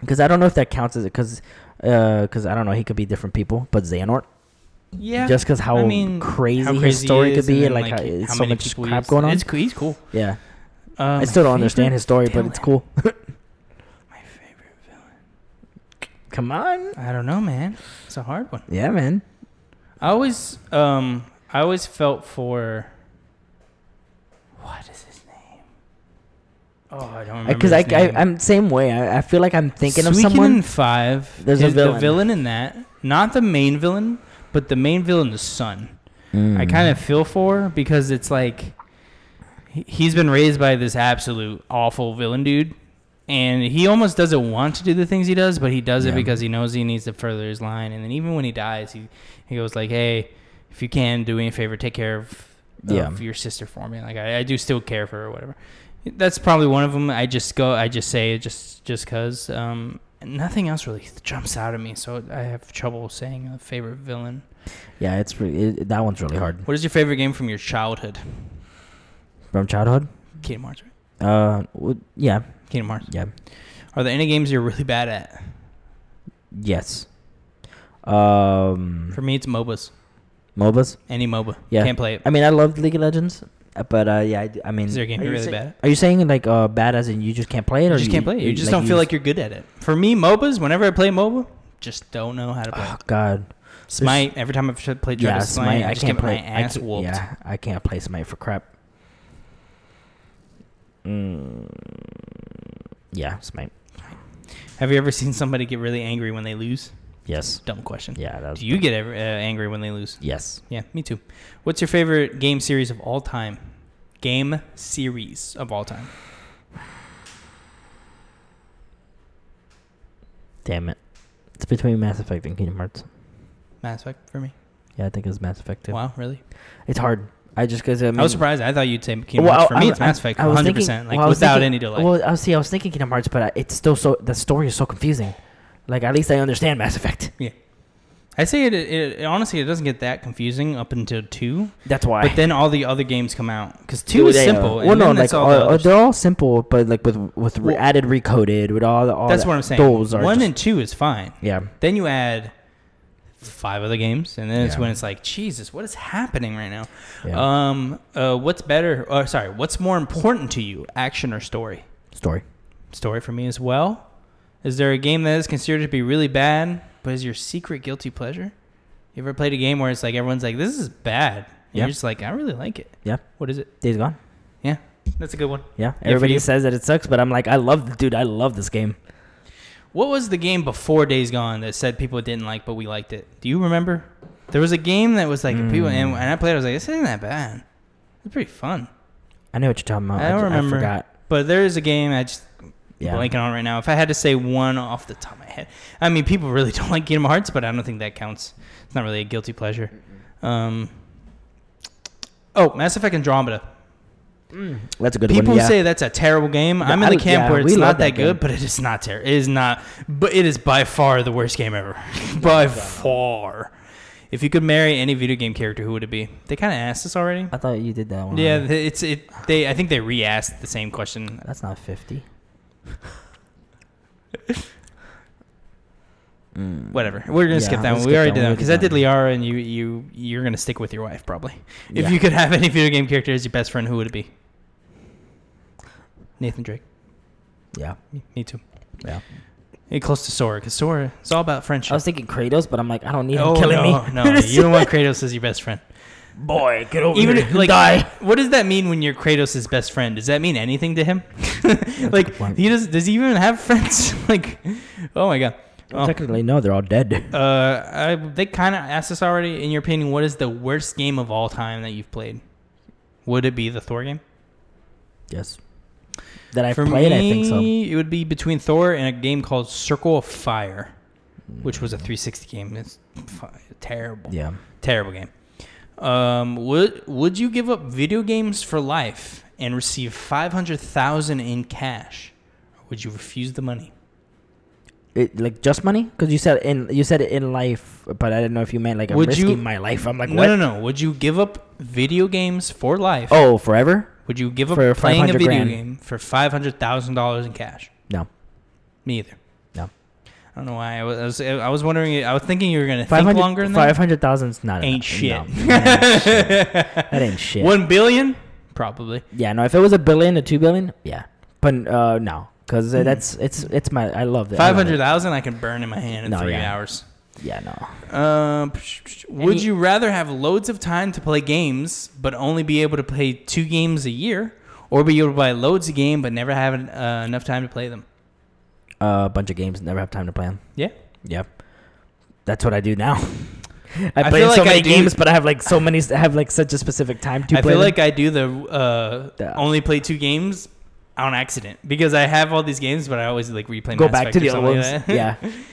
because I don't know if that counts as it because because I don't know he could be different people, but Xehanort
yeah,
just because how
I mean,
crazy,
how
his story could be
and
and
then,
like, how, it's
how
so much crap going on.
It's. He's cool.
yeah,
Uh,
I still don't understand his story, but it's cool. [laughs]
My favorite villain.
Come on,
I don't know, man. It's a hard one.
yeah, man.
I always, um, I always felt for. What is his name? Oh, I don't remember.
Because I,
his
I,
I
am same way. I, I feel like I'm thinking of
Suikoden
someone.
Five.
There's a
is the
villain.
villain in that, not the main villain, but the main villain, the son. I
Mm.
kind of feel for because it's like he- he's been raised by this absolute awful villain dude, and he almost doesn't want to do the things he does, but he does it because he knows he needs to further his line. And then even when he dies, he he goes like, "Hey, if you can, do me a favor, take care of, of
Yeah.
your sister for me. Like I, I do still care for her or whatever." That's probably one of them. I just go, I just say it just just cause. Um, nothing else really jumps out at me, so I have trouble saying a favorite villain.
Yeah, it's re- it, that one's really hard
What is your favorite game from your childhood?
from childhood.
Kingdom Hearts, right?
Uh, w- yeah,
Kingdom Hearts.
yeah,
Are there any games you're really bad at?
yes. Um,
For me, it's MOBAs.
MOBAs.
Any MOBA.
Yeah.
Can't play it.
I mean, I love League of Legends, but uh, yeah, I mean,
Is there a game you're really
say-
bad at?
Are you saying like uh, bad as in you just can't play it, or
You just can't play it. You just don't feel like you're good at it. For me, MOBAs, whenever I play MOBA, just don't know how to play.
Oh
it.
God.
Smite, every time I've played
Yeah, Smite.
Smite, I,
I
just
can't play.
my
I
ass whooped.
Yeah, I can't play Smite for crap. Mm, yeah, Smite.
Have you ever seen somebody get really angry when they lose?
Yes.
Dumb question.
Yeah. That was
Do you get ever, uh, angry when they lose?
Yes.
Yeah, me too. What's your favorite game series of all time? Game series of all time.
Damn it. It's between Mass Effect and Kingdom Hearts.
Mass Effect for me.
Yeah, I think it's Mass Effect too.
Wow, really?
It's hard. I just because I, mean,
I was surprised. I thought you'd say Kingdom
Well,
Hearts. For
I-
me,
I-
it's Mass Effect, 100%. like
well,
without
thinking-
any delay.
Well, I was see. I was thinking Kingdom Hearts, but it's still so the story is so confusing. Like at least I understand Mass Effect. Yeah.
I say it, it, it. Honestly, it doesn't get that confusing up until two,
That's why.
but then all the other games come out because two is
They, uh,
simple.
Well, no, like
all
uh,
the
uh, they're all simple, but like with with re-
Well-
added recoded with all the all.
That's
that-
what I'm saying.
Those are
One
just-
and two is fine.
yeah.
Then you add five other games, and then it's
Yeah.
when it's like, Jesus, what is happening right now?
Yeah.
Um, uh, what's better? Or sorry, what's more important to you, action or story?
Story.
Story for me as well. Is there a game that is considered to be really bad, but is your secret guilty pleasure? You ever played a game where it's like everyone's like, "This is bad," and
Yeah.
you're just like, "I really like it."
Yeah.
What is it?
Days Gone.
Yeah, that's a good one.
Yeah. Everybody says that it sucks, but I'm like, I love, dude. I love this game.
What was the game before Days Gone that said people didn't like, but we liked it? Do you remember? There was a game that was like people, and
Mm.
when I played, I was like, "This isn't that bad. It's pretty fun."
I know what you're talking about.
I don't
ju-
remember.
I forgot.
But there is a game I just
Yeah.
blanking on right now. If I had to say one off the top of my head, I mean, people [laughs] really don't like Kingdom Hearts, but I don't think that counts. It's not really a guilty pleasure. Um, oh, Mass Effect Andromeda.
That's a good
People
one. Yeah.
say that's a terrible game. I'm in the camp
yeah,
where it's not that,
that
good, but it is not terrible. It is not, but it is by far the worst game ever. [laughs] by far. If you could marry any video game character, who would it be? They kind of asked this already.
I thought you did that one.
Yeah,
already.
it's it. They I think they re-asked the same question.
That's not 50. Mm. [laughs]
Whatever. We're gonna
Yeah,
skip that one. We already
that
did that because I did Liara, and you you you're gonna stick with your wife probably. If
Yeah.
you could have any video game character as your best friend, who would it be? Nathan Drake.
Yeah.
Me, too.
Yeah.
Hey, close to Sora because Sora it's all about friendship.
I was thinking Kratos, but I'm like, I don't need him
oh
killing
no,
me.
no, [laughs] you don't want Kratos as your best friend.
Boy, get over
Even
here.
like,
die.
what does that mean when you're Kratos' best friend? Does that mean anything to him? [laughs] like he does? Does he even have friends? [laughs] like, oh my god.
Well,
Oh.
technically, no, they're all dead.
Uh, I, they kind of asked us already. In your opinion, what is the worst game of all time that you've played? Would it be the Thor game?
yes. That I
For
played,
me,
I think so.
it would be between Thor and a game called Circle of Fire, which was a 360 game. It's terrible,
Yeah.
terrible game. Um, would would you give up video games for life and receive 500,000 in cash? Or would you refuse the money?
It, like just money? Because you said in you said it in life, but I didn't know if you meant like I'm
Would
risking
you-
my life. I'm like,
no,
what?
no, no. Would you give up video games for life?
Oh, forever?
Would you give up
For
playing a video
grand.
game for five hundred thousand dollars in cash?
No.
Me either.
No.
I don't know why. I was I was, wondering. I was thinking you were gonna think longer than that.
Five hundred thousand's not
Ain't
enough.
shit.
No, that ain't shit. [laughs] That ain't shit.
One billion, probably.
Yeah, no. If it was a billion to two billion, yeah, but uh, no, because that's it's it's my I love that.
Five hundred thousand, I can burn in my hand in
No,
three
yeah.
hours.
Yeah, no.
Um, would
Any-
you rather have loads of time to play games but only be able to play two games a year, or be able to buy loads of game but never have uh, enough time to play them?
Uh, a bunch of games, never have time to play them.
Yeah.
Yep. That's what I do now. [laughs] I
I
play
feel
so
like I
many
do-
games, but I have like so many. I have like such a specific time to play.
I
play.
feel
them.
like I do the uh,
The-
only play two games on accident because I have all these games, but I always like replay.
go
Mass
back
Effect
to the other ones.
like
yeah. [laughs]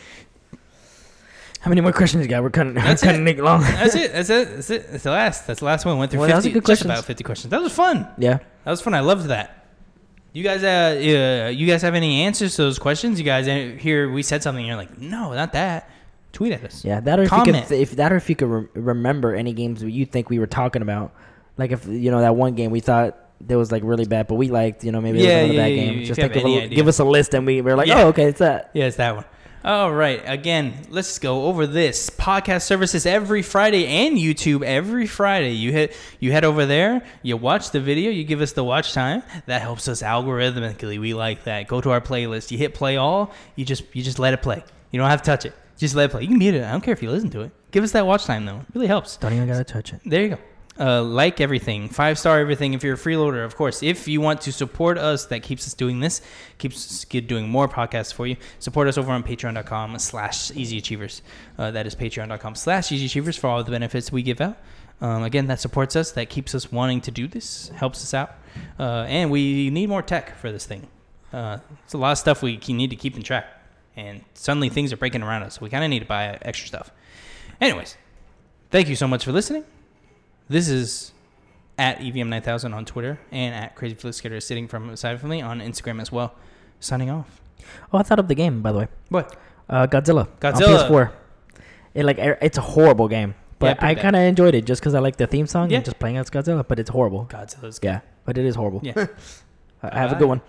How many more questions you got? We're cutting. We're
That's
cutting
it.
it long.
That's it. [laughs] That's it. That's it. That's the last. That's the last one. Went through
Well, that was
50,
a good questions.
about 50 questions. That was fun.
Yeah.
That was fun. I loved that. You guys, uh, uh, you guys have any answers to those questions? You guys here we said something, and you're like, no, not that. Tweet at us.
Yeah, that or if you
Comment.
could, if that or if you could re- remember any games that you think we were talking about, like if you know that one game we thought that was like really bad, but we liked, you know, maybe
Yeah,
it was another
yeah,
bad
yeah,
game.
if
Just think of a, give us a list, and we were like,
Yeah.
oh, okay, it's that.
Yeah, it's that one. All right. Again, let's go over this podcast services every Friday and YouTube every Friday. You hit you head over there, you watch the video, you give us the watch time. That helps us algorithmically. We like that. Go to our playlist. You hit play all. You just you just let it play. You don't have to touch it. Just let it play. You can mute it. I don't care if you listen to it. Give us that watch time though. It really helps.
Don't even gotta touch it.
There you go. Uh, like everything, five star everything. If you're a freeloader, of course. If you want to support us, that keeps us doing this, keeps us doing more podcasts for you. Support us over on patreon.com slash easy achievers. Uh, that is patreon.com slash easy achievers for all the benefits we give out. Um, again, that supports us, that keeps us wanting to do this, helps us out. Uh, and we need more tech for this thing. Uh, it's a lot of stuff we need to keep in track. And suddenly things are breaking around us. So we kind of need to buy extra stuff. Anyways, thank you so much for listening. This is at E EVM9000 on Twitter and at Crazy Fliskater sitting from aside from me on Instagram as well. Signing off.
Oh, I thought of the game by the way.
What?
Uh, Godzilla.
Godzilla.
On PS4. It like er- it's a horrible game, but
pretty
I kind of enjoyed it just because I like the theme song
Yeah.
and just playing as Godzilla. But it's horrible.
Godzilla's
Yeah, but it is horrible.
Yeah. [laughs]
Uh, have a good one.